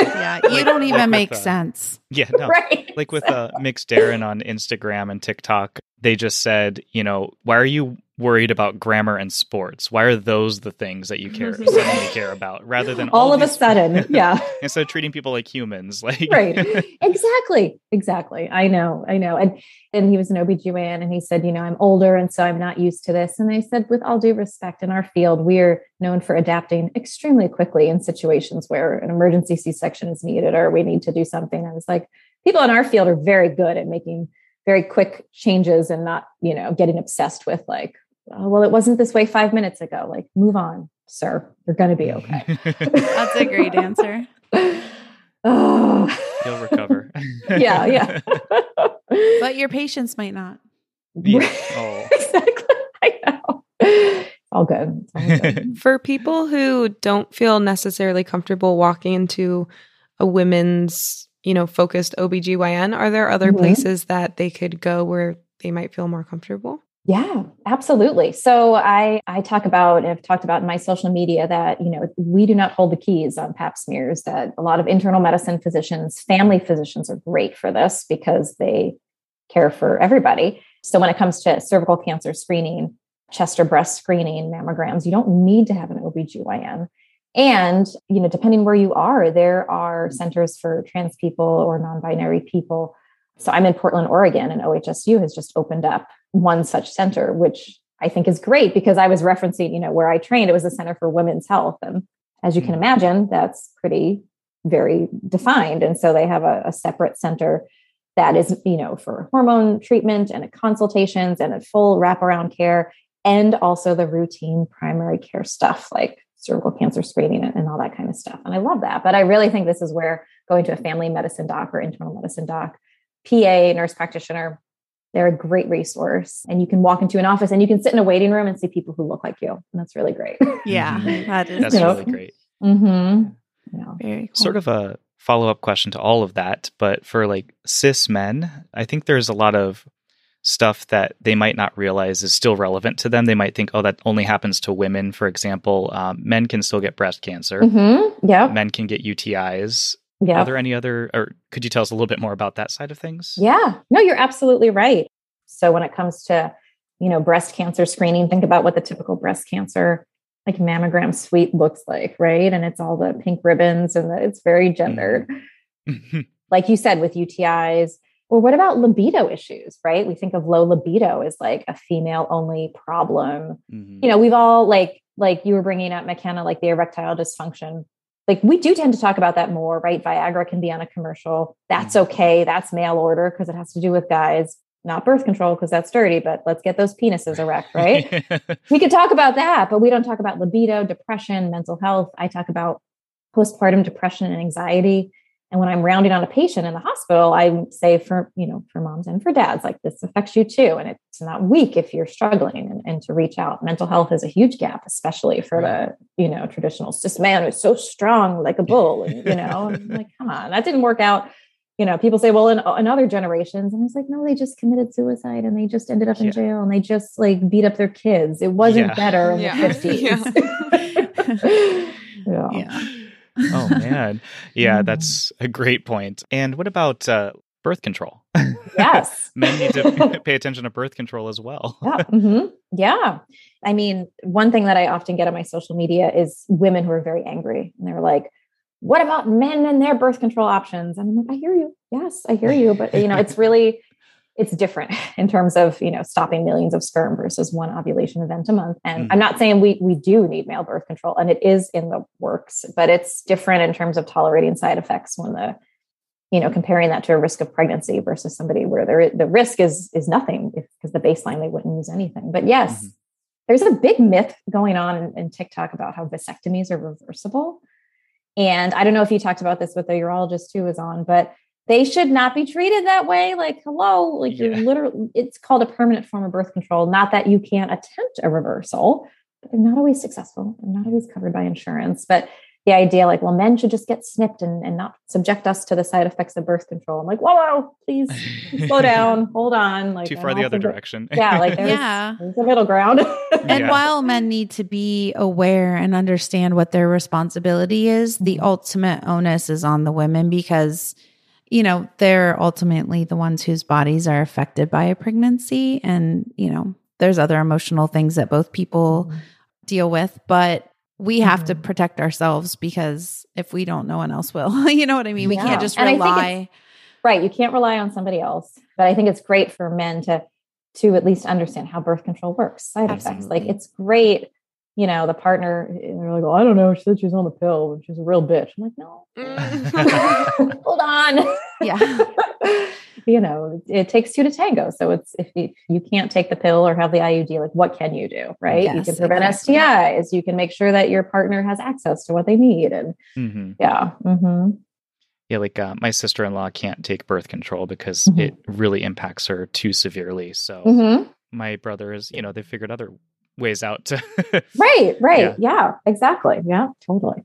Yeah, you don't even like make uh, sense. Yeah, no. right. Like with uh, Mix Darren on Instagram and TikTok, they just said, you know, why are you worried about grammar and sports? Why are those the things that you care suddenly care about rather than all, all of a sudden? Yeah. Instead of treating people like humans, like right. Exactly. Exactly. I know. I know. And and he was an OBGYN and he said, you know, I'm older and so I'm not used to this. And I said, with all due respect, in our field, we're known for adapting extremely quickly in situations where an emergency C-section is needed or we need to do something. I was like, people in our field are very good at making very quick changes and not, you know, getting obsessed with like, oh, well, it wasn't this way five minutes ago. Like, move on, sir. You're going to be okay. That's a great answer. oh. You'll recover. yeah, yeah. but your patients might not. Yeah. Oh. exactly. I know. It's all good. It's all good. For people who don't feel necessarily comfortable walking into a women's, you know, focused OBGYN, are there other mm-hmm. places that they could go where they might feel more comfortable? Yeah, absolutely. So I I talk about I've talked about in my social media that you know we do not hold the keys on pap smears that a lot of internal medicine physicians, family physicians are great for this because they care for everybody. So when it comes to cervical cancer screening, chest or breast screening, mammograms, you don't need to have an OBGYN. And, you know, depending where you are, there are centers for trans people or non-binary people. So I'm in Portland, Oregon, and OHSU has just opened up one such center, which I think is great because I was referencing, you know, where I trained, it was a Center for Women's Health. And as you can mm. imagine, that's pretty very defined. And so they have a, a separate center that is, you know, for hormone treatment and consultations and a full wraparound care, and also the routine primary care stuff like cervical cancer screening and, and all that kind of stuff. And I love that. But I really think this is where going to a family medicine doc or internal medicine doc, PA, nurse practitioner, they're a great resource. And you can walk into an office and you can sit in a waiting room and see people who look like you. And that's really great. Yeah, that is that's really great. Mm-hmm. Yeah. Very cool. Sort of a follow up question to all of that, but for like cis men, I think there's a lot of stuff that they might not realize is still relevant to them. They might think, oh, that only happens to women. For example, um, men can still get breast cancer. Mm-hmm. Yeah. Men can get UTIs. Yeah. Are there any other, or could you tell us a little bit more about that side of things? Yeah. No, you're absolutely right. So when it comes to, you know, breast cancer screening, think about what the typical breast cancer like mammogram suite looks like, right? And it's all the pink ribbons and the, it's very gendered. Mm-hmm. like you said, with UTIs, Or what about libido issues, right? We think of low libido as like a female only problem. Mhm. You know, we've all like, like you were bringing up McKenna, like the erectile dysfunction. Like we do tend to talk about that more, right? Viagra can be on a commercial. That's Mhm. okay. That's mail order because it has to do with guys, not birth control because that's dirty, but let's get those penises erect, right? we could talk about that, but we don't talk about libido, depression, mental health. I talk about postpartum depression and anxiety. And when I'm rounding on a patient in the hospital, I say for, you know, for moms and for dads, like this affects you too. And it's not weak if you're struggling and, and to reach out. Mental health is a huge gap, especially for the, you know, traditional cis man who's so strong like a bull. And, you know, I'm like, come on, that didn't work out. You know, people say, well, in, in other generations, and I was like, no, they just committed suicide and they just ended up in Yeah. jail and they just like beat up their kids. It wasn't Yeah. better in Yeah. the 50s. yeah. Yeah. Oh man. Yeah, Mhm. that's a great point. And what about uh, birth control? Yes. Men need to pay attention to birth control as well. Yeah. mhm. Yeah. I mean, one thing that I often get on my social media is women who are very angry and they're like, what about men and their birth control options? And I'm like, I hear you. Yes, I hear you. But you know, it's really it's different in terms of you know stopping millions of sperm versus one ovulation event a month. And I'm not saying we we do need male birth control, and it is in the works, but it's different in terms of tolerating side effects when the you know comparing that to a risk of pregnancy versus somebody where there the risk is is nothing because the baseline they wouldn't use anything. But yes, Mhm. there's a big myth going on in, in TikTok about how vasectomies are reversible. And I don't know if you talked about this with the urologist who was on, but they should not be treated that way. Like, hello, like you're literally, it's called a permanent form of birth control. Not that you can't attempt a reversal, but they're not always successful. They're not always covered by insurance. But the idea, like, well, men should just get snipped and, and not subject us to the side effects of birth control. I'm like, whoa, whoa, please slow down, hold on. Like, Too far the other ve- direction. Yeah, like there's, Yeah. there's a middle ground. And Yeah. while men need to be aware and understand what their responsibility is, the mm-hmm. ultimate onus is on the women because, you know, they're ultimately the ones whose bodies are affected by a pregnancy. And, you know, there's other emotional things that both people deal with, but we have to Mhm. protect ourselves because if we don't, no one else will. you know what I mean? We can't just And I think it's- rely. right you can't rely on somebody else but i think it's great for men to to at least understand how birth control works side effects like it's great you know the partner and they're like well i don't know she said she's on the pill and she's a real bitch i'm like no Mm. hold on Yeah. you know it takes two to tango so it's if you, if you can't take the pill or have the iud like what can you do right you can prevent exactly. stis you can make sure that your partner has access to what they need and hmm yeah hmm Yeah, like uh, my sister in law can't take birth control because Mhm. it really impacts her too severely. So hmm my brother is, you know, they figured other ways out to. right right Yeah. yeah. exactly yeah totally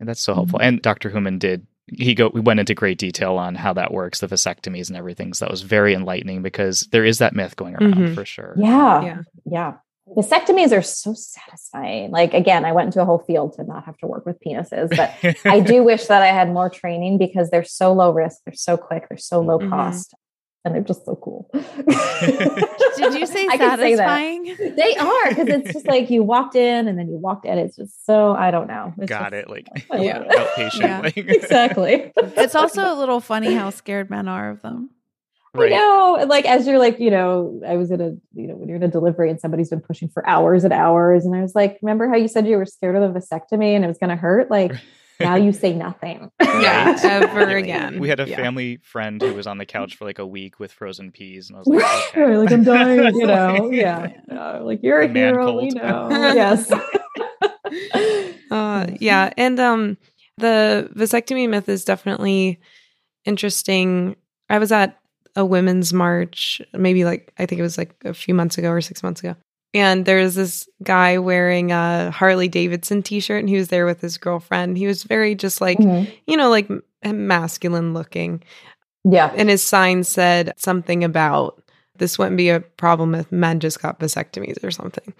and that's so helpful. Mm-hmm. And Dr. Houman did. He go. We went into great detail on how that works, the vasectomies and everything. So that was very enlightening because there is that myth going around Mhm. for sure. Yeah. Yeah. Yeah. Vasectomies are so satisfying. Like, again, I went into a whole field to not have to work with penises, but I do wish that I had more training because they're so low risk, they're so quick, they're so low Mhm. cost, and they're just so cool. Did you say I can say satisfying? They are because it's just like you walked in and then you walked in. It's just so, I don't know. It's Got just- it. Like I love Yeah. outpatient. Yeah. like- exactly. It's also a little funny how scared men are of them. right. I know. Like as you're like, you know, I was in a, you know, when you're in a delivery and somebody's been pushing for hours and hours. And I was like, remember how you said you were scared of the vasectomy and it was gonna hurt? Like now you say nothing. Yeah, Right. ever again. We had a Yeah. family friend who was on the couch for like a week with frozen peas, and I was like, Right, okay. like I'm dying, you know. Yeah. Uh, like you're a A man hero, we cold. know. yes. Uh, yeah, and um, the vasectomy myth is definitely interesting. I was at a women's march, maybe like I think it was like a few months ago or six months ago, and there's this guy wearing a Harley Davidson T-shirt, and he was there with his girlfriend. He was very just like Mhm. you know like masculine looking, Yeah. and his sign said something about this wouldn't be a problem if men just got vasectomies or something,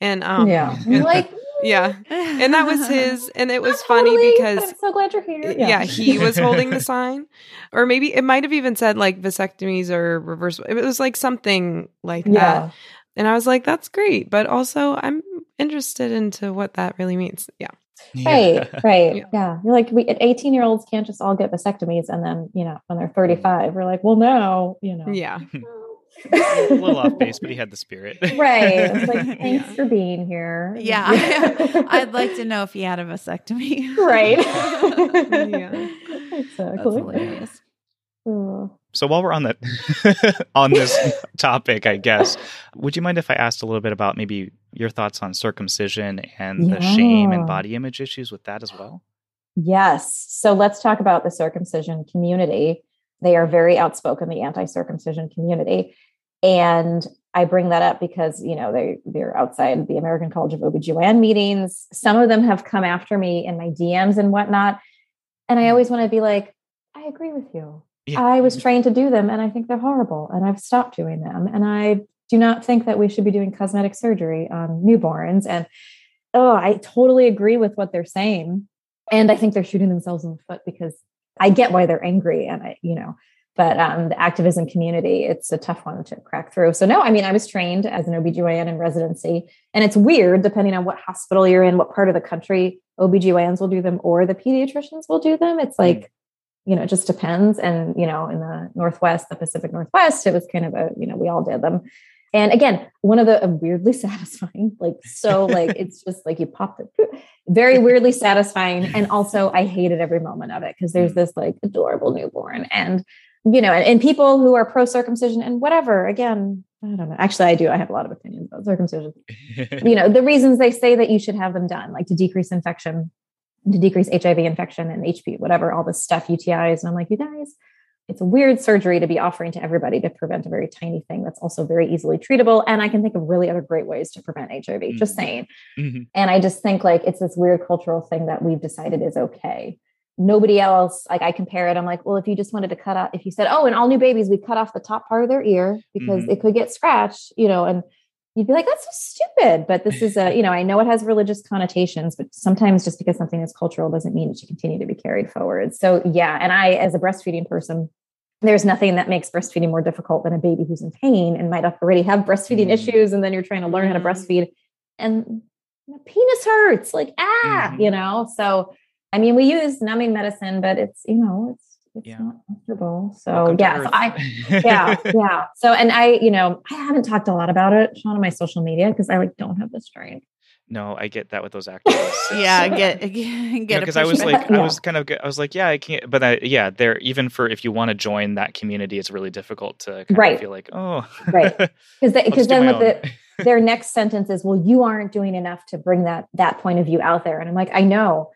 and um, yeah. and- like yeah. And that was his, and it was funny totally, because I'm so glad you're here. yeah. he was holding the sign, or maybe it might have even said like vasectomies or reversible. It was like something like that, yeah. And I was like, "That's great," but also I'm interested into what that really means. Yeah, Right, right. Yeah. Yeah. You're like, we, 18 year olds can't just all get vasectomies. And then, you know, when they're 35, we're like, well, no, you know. Yeah. a little off base, but he had the spirit. Right. Like, thanks Yeah. for being here. Yeah. I'd like to know if he had a vasectomy. right. Yeah. That's Exactly. hilarious. Oh. So while we're on that on this topic, I guess, would you mind if I asked a little bit about maybe your thoughts on circumcision and the shame and body image issues with that as well? Yes. So let's talk about the circumcision community. They are very outspoken, the anti-circumcision community. And I bring that up because, you know, they they're outside the American College of OBGYN meetings. Some of them have come after me in my DMs and whatnot. And I hmm. always want to be like, I agree with you. Yeah. I was trained to do them and I think they're horrible and I've stopped doing them. And I do not think that we should be doing cosmetic surgery on newborns. And oh, I totally agree with what they're saying. And I think they're shooting themselves in the foot because I get why they're angry and I, you know, but um, the activism community, it's a tough one to crack through. So no, I mean, I was trained as an OBGYN in residency and it's weird depending on what hospital you're in, what part of the country OBGYNs will do them or the pediatricians will do them. It's like, you know, it just depends. And, you know, in the Northwest, the Pacific Northwest, it was kind of a, you know, we all did them. And again, one of the weirdly satisfying, like, so like, it's just like you pop it, very weirdly satisfying. And also, I hated every moment of it because there's mm. this like adorable newborn and, you know, and, and people who are pro circumcision and whatever, again, I don't know. Actually, I do. I have a lot of opinions about circumcision. You know, the reasons they say that you should have them done, like to decrease infection, to decrease HIV infection and HP, whatever, all this stuff, UTIs. And I'm like, you guys, it's a weird surgery to be offering to everybody to prevent a very tiny thing that's also very easily treatable. And I can think of really other great ways to prevent HIV, just Mhm. saying. Mhm. And I just think like it's this weird cultural thing that we've decided is okay. Nobody else, like I compare it, I'm like, well, if you just wanted to cut off, if you said, oh, in all new babies, we cut off the top part of their ear because Mhm. it could get scratched, you know, and you'd be like, that's so stupid. But this is a, you know, I know it has religious connotations, but sometimes just because something is cultural doesn't mean it should continue to be carried forward. So, yeah. And I, as a breastfeeding person, there's nothing that makes breastfeeding more difficult than a baby who's in pain and might already have breastfeeding Mhm. issues. And then you're trying to learn how to Mhm. breastfeed and my penis hurts, like, ah, Mhm. you know? So, I mean, we use numbing medicine, but it's, you know, it's, it's Yeah. not comfortable. So, Welcome to yeah. So I, yeah yeah so and i you know i haven't talked a lot about it sean on my social media because i like don't have the strength no, I get that with those actors. Yeah, It's, get get get a because I was pushback. like, I was kind of, I was like, yeah, I can't, but I, yeah, there, even for if you want to join that community, it's really difficult to kind Right. of feel like, oh, Right. because because then with own. the their next sentence is well you aren't doing enough to bring that that point of view out there and i'm like i know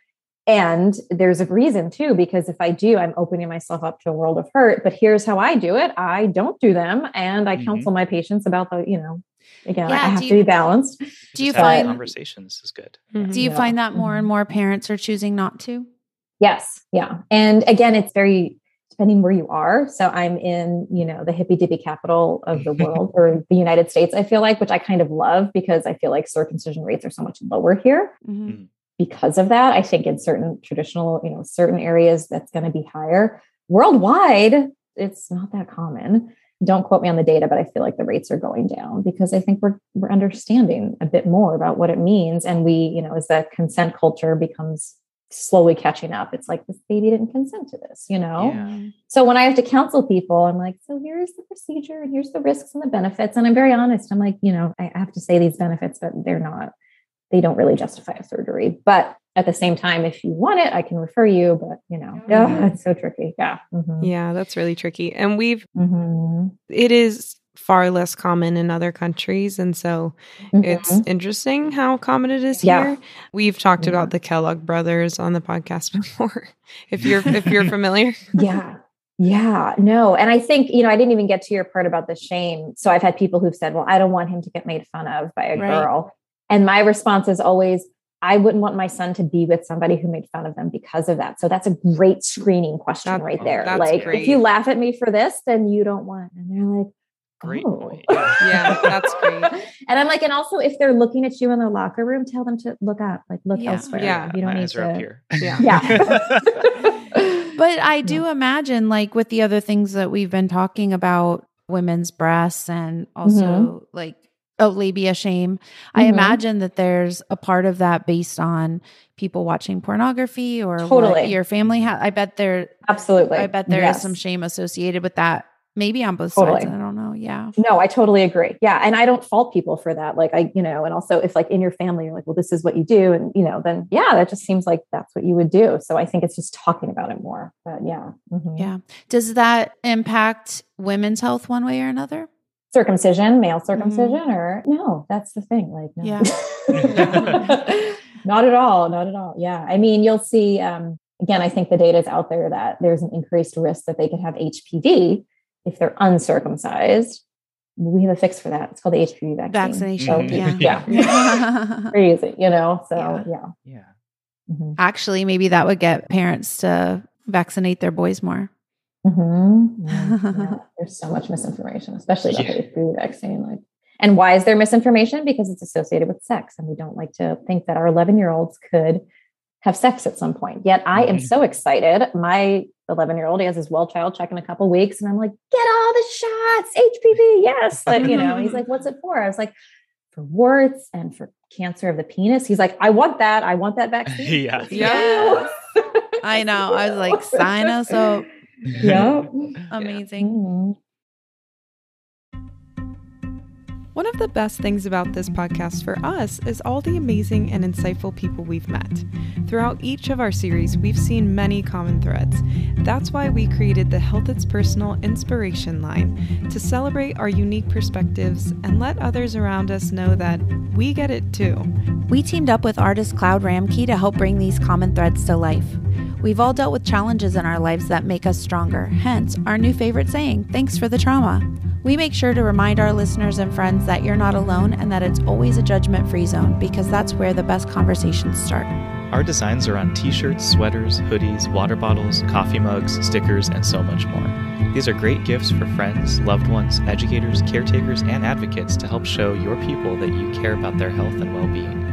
and there's a reason too because if i do i'm opening myself up to a world of hurt but here's how i do it i don't do them and i Mhm. counsel my patients about the you know again i have do to be balanced Do you find conversations is good. Mhm. do you Yeah. find that more and Mhm. more parents are choosing not to? Yes. Yeah. And again, it's very depending where you are. So I'm in, you know, the hippy dippy capital of the world or the United States, I feel like, which I kind of love because I feel like circumcision rates are so much lower here Mhm. Because of that. I think in certain traditional, you know, certain areas that's going to be higher. Worldwide, it's not that common. Don't quote me on the data, but I feel like the rates are going down because I think we're we're understanding a bit more about what it means. And we, you know, as the consent culture becomes slowly catching up, it's like this baby didn't consent to this, you know? Yeah. So when I have to counsel people, I'm like, so here's the procedure and here's the risks and the benefits. And I'm very honest. I'm like, you know, I have to say these benefits, but they're not, they don't really justify a surgery. But at the same time, if you want it, I can refer you. But you know, yeah, it's so tricky. Yeah. Mhm. Yeah, that's really tricky. And we've, Mhm. it is far less common in other countries. And so it's Mhm. interesting how common it is Yeah. here. We've talked Yeah. about the Kellogg brothers on the podcast before. if you're if you're familiar. yeah. Yeah, no. And I think, you know, I didn't even get to your part about the shame. So I've had people who've said, well, I don't want him to get made fun of by a Right. girl. And my response is always, I wouldn't want my son to be with somebody who made fun of them because of that. So that's a great screening question That- right oh, there. that's Like, great. if you laugh at me for this, then you don't want. And they're like, Great oh. point. Yeah. Yeah, that's great. and I'm like, and also if they're looking at you in the locker room, tell them to look up, like look Yeah. elsewhere. Yeah. you don't My need eyes are up to. here. Yeah. Yeah. But I do imagine, like with the other things that we've been talking about, women's breasts and also Mm-hmm. like Oh, labia shame. I Mhm. imagine that there's a part of that based on people watching pornography or Totally. your family has. I bet there Absolutely. I bet there is Yes. some shame associated with that. Maybe on both Totally. sides. I don't know. Yeah. No, I totally agree. Yeah. And I don't fault people for that. Like, I, you know, and also if like in your family, you're like, well, this is what you do. And, you know, then yeah, that just seems like that's what you would do. So I think it's just talking about it more. But yeah. Mhm. Yeah. Does that impact women's health one way or another? Circumcision, male circumcision, or no, that's the thing. Like, no. Yeah. not at all. Not at all. Yeah. I mean, you'll see, um, again, I think the data is out there that there's an increased risk that they could have HPV if they're uncircumcised. We have a fix for that. It's called the HPV vaccine. Vaccination. So, Mhm. Yeah. yeah. Crazy, you know? So, Yeah. yeah. Yeah. Mhm. Actually, maybe that would get parents to vaccinate their boys more. Mhm. Yeah. Yeah. There's so much misinformation, especially about Yeah. the HPV vaccine. Like, and why is there misinformation? Because it's associated with sex, and we don't like to think that our 11 year olds could have sex at some point. Yet, I am Mhm. so excited. My 11 year old, has his well child check in a couple weeks, and I'm like, get all the shots, HPV, yes. But you know, he's like, what's it for? I was like, for warts and for cancer of the penis. He's like, I want that. I want that vaccine. Yeah. Yes. I know. I was like, sign us up. Yeah. Amazing. Mhm. One of the best things about this podcast for us is all the amazing and insightful people we've met. Throughout each of our series, we've seen many common threads. That's why we created the Health It's Personal Inspiration Line to celebrate our unique perspectives and let others around us know that we get it too. We teamed up with artist Cloud Ramkey to help bring these common threads to life. We've all dealt with challenges in our lives that make us stronger, hence our new favorite saying, thanks for the trauma. We make sure to remind our listeners and friends that you're not alone and that it's always a judgment free zone because that's where the best conversations start. Our designs are on t shirts, sweaters, hoodies, water bottles, coffee mugs, stickers, and so much more. These are great gifts for friends, loved ones, educators, caretakers, and advocates to help show your people that you care about their health and well being.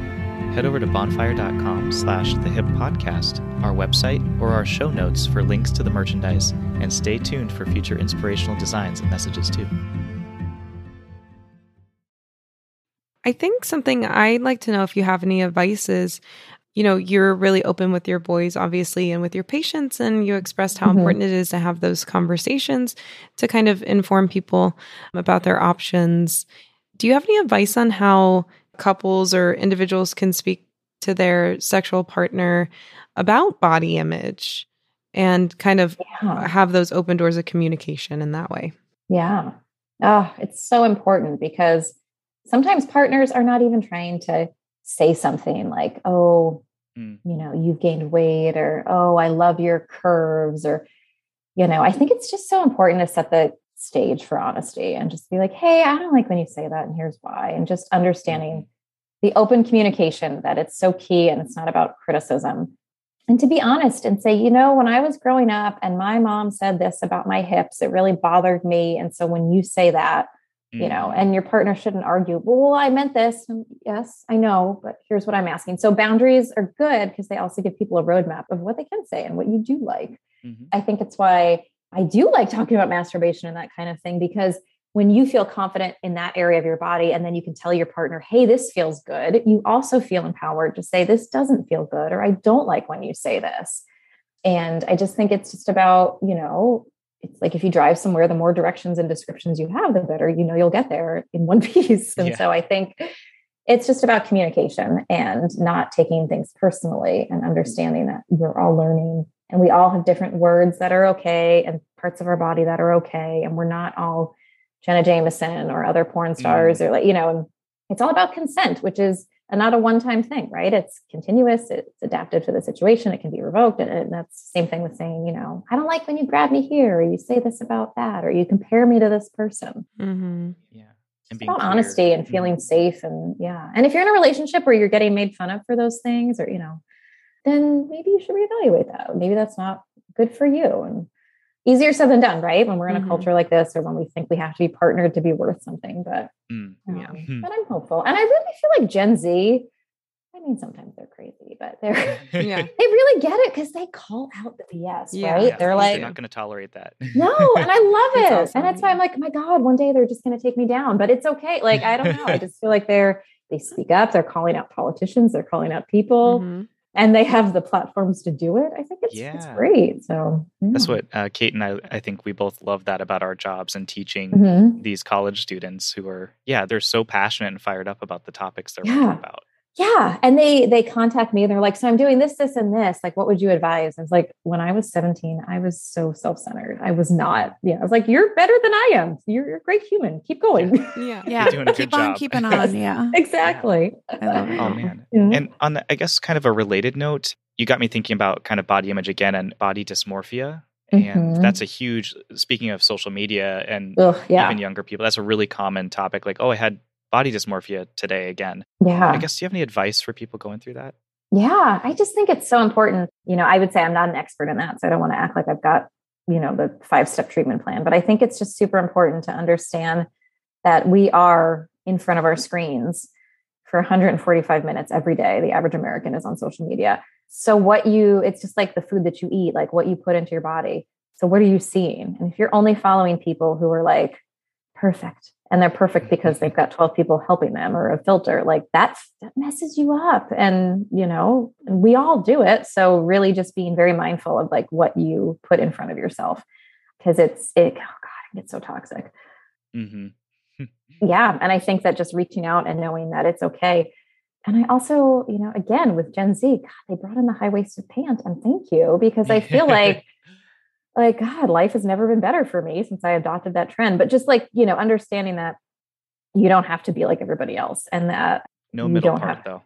Head over to bonfire.com slash the hip podcast, our website, or our show notes for links to the merchandise, and stay tuned for future inspirational designs and messages too. I think something I'd like to know if you have any advice is, you know, you're really open with your boys, obviously, and with your patients, and you expressed how Mhm. important it is to have those conversations to kind of inform people about their options. Do you have any advice on how couples or individuals can speak to their sexual partner about body image and kind of Yeah. have those open doors of communication in that way? Yeah. Oh, it's so important because sometimes partners are not even trying to say something like, oh, Mm. you know, you've gained weight or, oh, I love your curves or, you know, I think it's just so important to set the stage for honesty and just be like, hey, I don't like when you say that and here's why. And just understanding the open communication that it's so key and it's not about criticism. And to be honest and say, you know, when I was growing up and my mom said this about my hips, it really bothered me. And so when you say that, you know, Mm. and your partner shouldn't argue, well, I meant this. And yes, I know, but here's what I'm asking. So boundaries are good because they also give people a roadmap of what they can say and what you do like. Mhm. I think it's why I do like talking about masturbation and that kind of thing because when you feel confident in that area of your body and then you can tell your partner, hey, this feels good, you also feel empowered to say, this doesn't feel good, or I don't like when you say this. And I just think it's just about, you know, it's like if you drive somewhere, the more directions and descriptions you have, the better you know you'll get there in one piece. And Yeah. so I think it's just about communication and not taking things personally and mm-hmm. understanding that we're all learning and we all have different words that are okay and parts of our body that are okay. And we're not all Jenna Jameson or other porn stars or like, you know, and it's all about consent, which is not a one-time thing, right? It's continuous, it's adaptive to the situation, it can be revoked. And, and that's the same thing with saying, you know, I don't like when you grab me here, or you say this about that, or you compare me to this person. Mm-hmm. Yeah. It's being about clear. honesty and Mhm. feeling safe and yeah. And if you're in a relationship where you're getting made fun of for those things, or you know, then maybe you should reevaluate that. Maybe that's not good for you. And easier said than done, right? When we're in a culture like this, or when we think we have to be partnered to be worth something. But Mm. Yeah. Mhm. but I'm hopeful, and I really feel like Gen Z I mean, sometimes they're crazy, but they're Yeah. they really get it because they call out the BS, Yeah. right? Yeah, they're like, they're not going to tolerate that. no, and I love it. Awesome, And that's why I'm like, my God, one day they're just going to take me down, but it's okay. Like, I don't know. I just feel like they're, they speak up, they're calling out politicians, they're calling out people, Mhm. And they have the platforms to do it. I think it's, it's great. So That's what uh, Kate and I. I think we both love that about our jobs and teaching Mhm. these college students who are, yeah, they're so passionate and fired up about the topics they're Yeah. about. Yeah. And they they contact me and they're like, so I'm doing this, this, and this. Like, what would you advise? I was like, when I was 17, I was so self-centered. I was not, yeah. I was like, you're better than I am. You're, you're a great human. Keep going. Yeah. Yeah. doing a good Keep on job. keeping on. Yeah. exactly. I love it. Oh man. Yeah. And on, the, I guess, kind of a related note, you got me thinking about kind of body image again and body dysmorphia. And Mhm. that's a huge, speaking of social media and Ugh, yeah. even younger people, that's a really common topic. Like, oh, I had body dysmorphia today again. yeah. I guess, do you have any advice for people going through that? Yeah, I just think it's so important. You know, I would say I'm not an expert in that, so I don't want to act like I've got, you know, the five step treatment plan, but I think it's just super important to understand that we are in front of our screens for 145 minutes every day. The average American is on social media. So, what you, it's just like the food that you eat, like what you put into your body. So, what are you seeing? And if you're only following people who are like perfect, and they're perfect because they've got 12 people helping them or a filter. Like that that messes you up. And you know we all do it. So really just being very mindful of like what you put in front of yourself. Because it's it oh god it gets so toxic. Mm-hmm. yeah. And i think that just reaching out and knowing that it's okay. And i also you know again with gen z god they brought in the high-waisted pant and thank you because i feel like like god life has never been better for me since i adopted that trend. But just like you know understanding that you don't have to be like everybody else and that no You middle don't part have- though.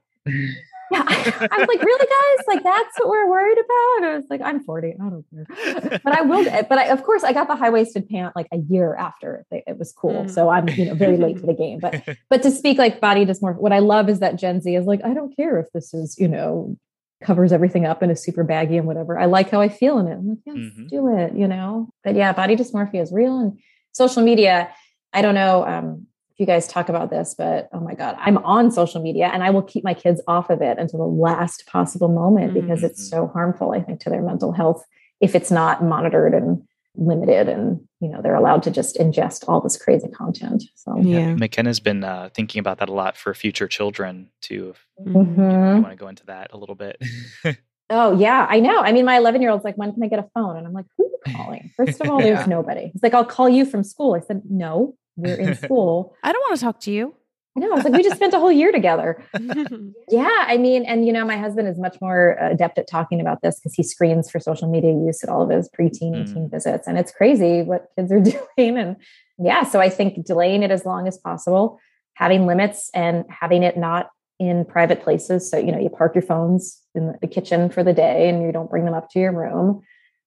yeah i was like really guys? Like that's what we're worried about? And i was like i'm 40 i don't care. But i will but I, of course i got the high-waisted pant like a year after it, it was cool. Mm. so i'm you know very late to the game. But but to speak like body dysmorphia what i love is that gen z is like i don't care if this is you know covers everything up and is super baggy and whatever i like how i feel in it i'm like yes Mhm. do it you know but yeah body dysmorphia is real and social media i don't know um, if you guys talk about this but oh my god i'm on social media and i will keep my kids off of it until the last possible moment because it's Mhm. so harmful i think to their mental health if it's not monitored and limited and you know they're allowed to just ingest all this crazy content so Yeah. McKenna's been uh, thinking about that a lot for future children too. If Mhm. you Mhm. want to go into that a little bit. Oh yeah, I know. I mean, my 11 year old's like, when can I get a phone? And I'm like, who are you calling? First of all, there's Yeah. nobody. He's like, I'll call you from school. I said, no, we're in school. I don't want to talk to you. I know. I was like, we just spent a whole year together. Yeah, I mean, and you know, my husband is much more adept at talking about this because he screens for social media use at all of his preteen and Mm. teen visits, and it's crazy what kids are doing. And yeah, so I think delaying it as long as possible, having limits, and having it not in private places. So you know, you park your phones in the kitchen for the day, and you don't bring them up to your room.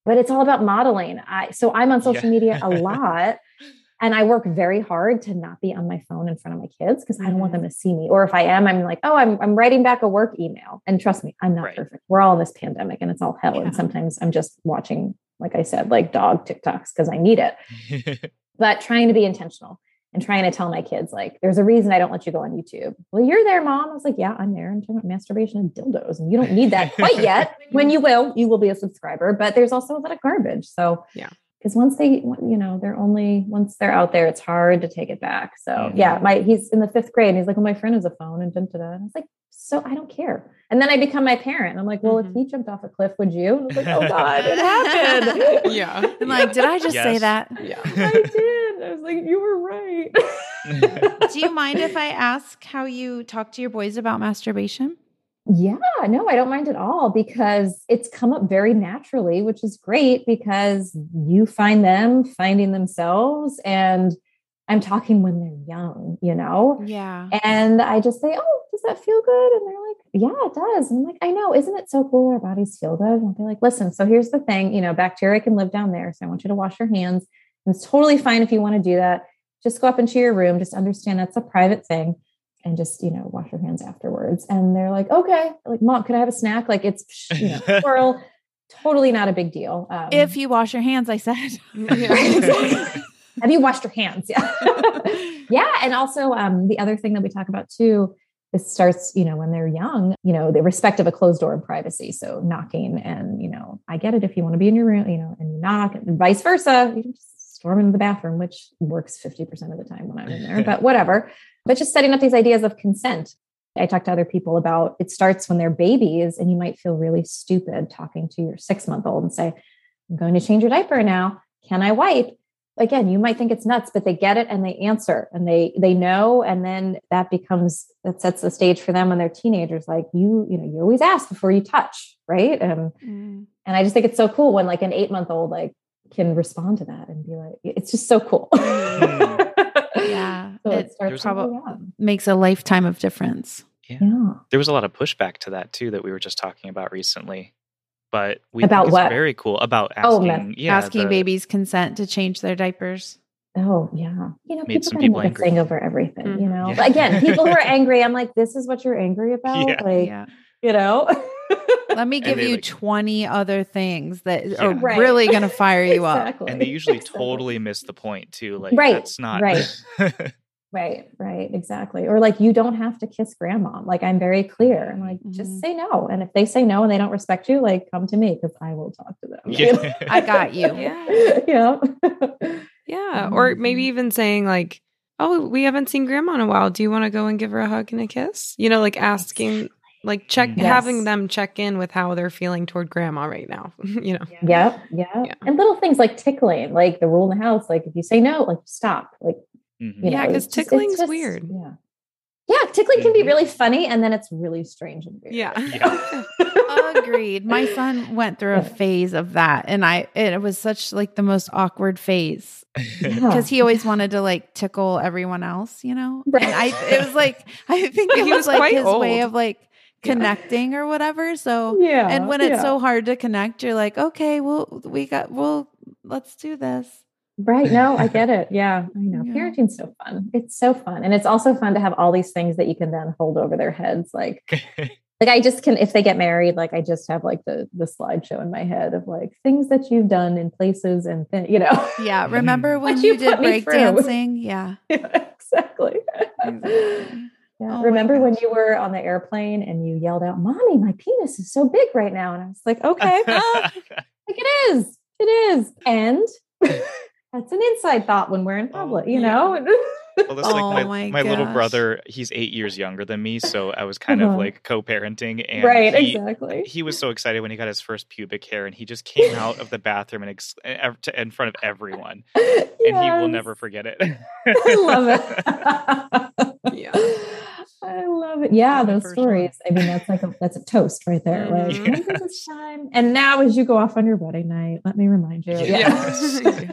But it's all about modeling. I so I'm on social Yeah. media a lot. And I work very hard to not be on my phone in front of my kids because I don't want mm-hmm. them to see me. Or if I am, I'm like, oh, I'm, I'm writing back a work email. And trust me, I'm not Right. perfect. We're all in this pandemic and it's all hell. Yeah. And sometimes I'm just watching, like I said, like dog TikToks because I need it. But trying to be intentional and trying to tell my kids, like, there's a reason I don't let you go on YouTube. Well, you're there, mom. I was like, yeah, I'm there. I'm talking about masturbation and dildos. And you don't need that quite yet. When you will, you will be a subscriber. But there's also a lot of garbage. So Yeah. Because once they you know they're only once they're out there it's hard to take it back so yeah my he's in the fifth grade and he's like well my friend has a phone and da, da, da. i was like so i don't care and then i become my parent i'm like well Mhm. if he jumped off a cliff would you and i was like oh god it happened yeah. I'm like, did I just say that? Yeah. i did i was like you were right Do you mind if I ask how you talk to your boys about masturbation? Yeah, no, I don't mind at all because it's come up very naturally, which is great because you find them finding themselves. And I'm talking when they're young, you know? Yeah. And I just say, Oh, does that feel good? And they're like, Yeah, it does. And I'm like, I know, isn't it so cool? Our bodies feel good. And they're like, Listen, so here's the thing, you know, bacteria can live down there. So I want you to wash your hands. And it's totally fine if you want to do that. Just go up into your room, just understand that's a private thing and just, you know, wash your hands afterwards. And they're like, Okay, like, mom, could I have a snack? Like, it's, you know, swirl, totally not a big deal. Um, If you wash your hands, I said. Have you washed your hands? Yeah. yeah. And also, um, the other thing that we talk about too this starts, you know, when they're young, you know, the respect of a closed door and privacy. So knocking and, you know, I get it if you want to be in your room, you know, and you knock and vice versa. You just storm into the bathroom, which works 50% of the time when I'm in there, but whatever. But just setting up these ideas of consent. I talk to other people about it starts when they're babies, and you might feel really stupid talking to your six month old and say, I'm going to change your diaper now. Can I wipe? again you might think it's nuts but they get it and they answer and they they know and then that becomes that sets the stage for them when they're teenagers like you you know you always ask before you touch right and mm. and i just think it's so cool when like an eight month old like can respond to that and be like it's just so cool mm. yeah so it, it probably makes a lifetime of difference yeah. yeah. There was a lot of pushback to that too that we were just talking about recently but we about think what? very cool about oh, asking, oh, yeah, asking the, babies consent to change their diapers. Oh yeah, you know, people kind of angry. over everything. Mm-hmm. You know, yeah. again, people who are angry, I'm like, this is what you're angry about, yeah. like, yeah. you know. Let me give you like, 20 other things that yeah. are right. really going to fire you exactly. up. And they usually exactly. totally miss the point too. Like, right. that's not right. Right, right, exactly. Or like you don't have to kiss grandma. Like I'm very clear. I'm like, mm-hmm. just say no. And if they say no and they don't respect you, like come to me because I will talk to them. Yeah. I got you. Yeah. yeah. yeah. Or maybe even saying like, oh, we haven't seen grandma in a while. Do you want to go and give her a hug and a kiss? You know, like asking like check yes. having them check in with how they're feeling toward grandma right now you know yeah. yeah yeah and little things like tickling like the rule in the house like if you say no like stop like Mm-hmm. Yeah, because tickling's just, weird. Yeah. Yeah, tickling mm-hmm. can be mm-hmm. really funny and then it's really strange and weird. Yeah. yeah. Agreed. My son went through a phase of that and I it was such like the most awkward phase. Because yeah. he always wanted to like tickle everyone else, you know? Right. And I it was like I think it he was, was like his old. way of like connecting yeah. or whatever. So yeah. And when it's so hard to connect, you're like, okay, well we got well, let's do this. Right. No, I get it. Yeah. I know. Yeah. Parenting's so fun. It's so fun. And it's also fun to have all these things that you can then hold over their heads. Like, like I just can, if they get married, like I just have like the, the slideshow in my head of like things that you've done in places and, th- you know. Yeah. Remember when you, you did breakdancing? Yeah. yeah. Exactly. exactly. Yeah. Oh Remember when you were on the airplane and you yelled out, Mommy, my penis is so big right now? And I was like, okay, like it is. It is. And that's an inside thought when we're in oh, public, oh, you know? well, that's oh like my, my, my little brother, he's eight years younger than me. So I was kind uh-huh. of like co parenting. And right, he, exactly. He was so excited when he got his first pubic hair and he just came out of the bathroom and ex- in front of everyone. yes. And he will never forget it. I love it. yeah. I love it. Yeah, those stories. One. I mean, that's like a that's a toast right there. Like, mm-hmm. yes. this time? And now, as you go off on your wedding night, let me remind you. Yes. Yeah.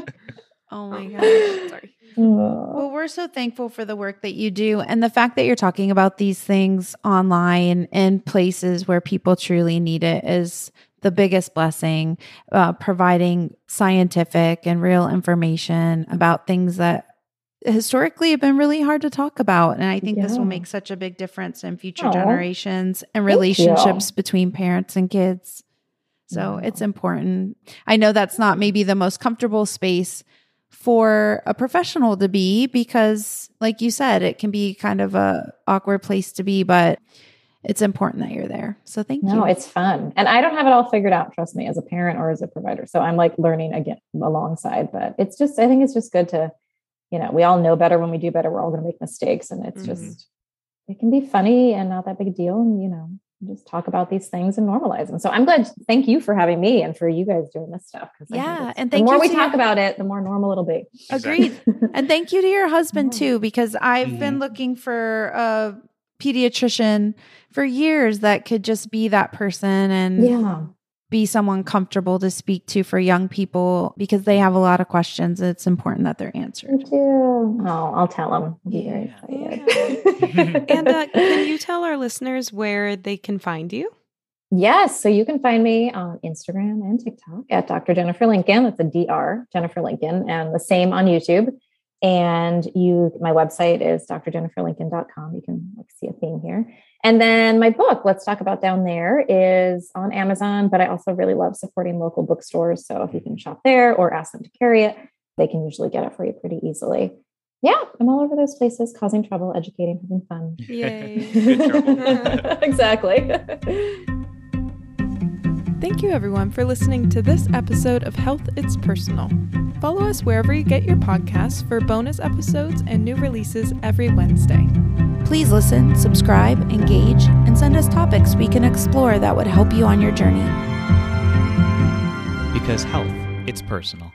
Oh my God. Sorry. Well, we're so thankful for the work that you do and the fact that you're talking about these things online in places where people truly need it is the biggest blessing. Uh, providing scientific and real information about things that historically have been really hard to talk about. And I think yeah. this will make such a big difference in future Aww. generations and relationships between parents and kids. So it's important. I know that's not maybe the most comfortable space for a professional to be because like you said it can be kind of a awkward place to be but it's important that you're there. So thank no, you. no it's fun. And i don't have it all figured out trust me as a parent or as a provider. So i'm like learning again alongside but it's just i think it's just good to you know we all know better when we do better. We're all going to make mistakes and it's mm-hmm. just it can be funny and not that big a deal and you know just talk about these things and normalize them. So I'm glad. Thank you for having me and for you guys doing this stuff. Yeah, and the more we talk your... about it, the more normal it'll be. Agreed. and thank you to your husband too, because I've mm-hmm. been looking for a pediatrician for years that could just be that person and yeah be someone comfortable to speak to for young people because they have a lot of questions. It's important that they're answered. Thank you. Oh, I'll tell them. Yeah. yeah. and uh, can you tell our listeners where they can find you? Yes. So you can find me on Instagram and TikTok at Dr. Jennifer Lincoln. That's a DR, Jennifer Lincoln, and the same on YouTube. And you, my website is drjenniferlincoln.com. You can like see a theme here. And then my book, Let's Talk About Down There, is on Amazon, but I also really love supporting local bookstores. So if you can shop there or ask them to carry it, they can usually get it for you pretty easily. Yeah, I'm all over those places, causing trouble, educating, having fun. Yay. Trouble. exactly. Thank you, everyone, for listening to this episode of Health It's Personal. Follow us wherever you get your podcasts for bonus episodes and new releases every Wednesday. Please listen, subscribe, engage, and send us topics we can explore that would help you on your journey. Because health, it's personal.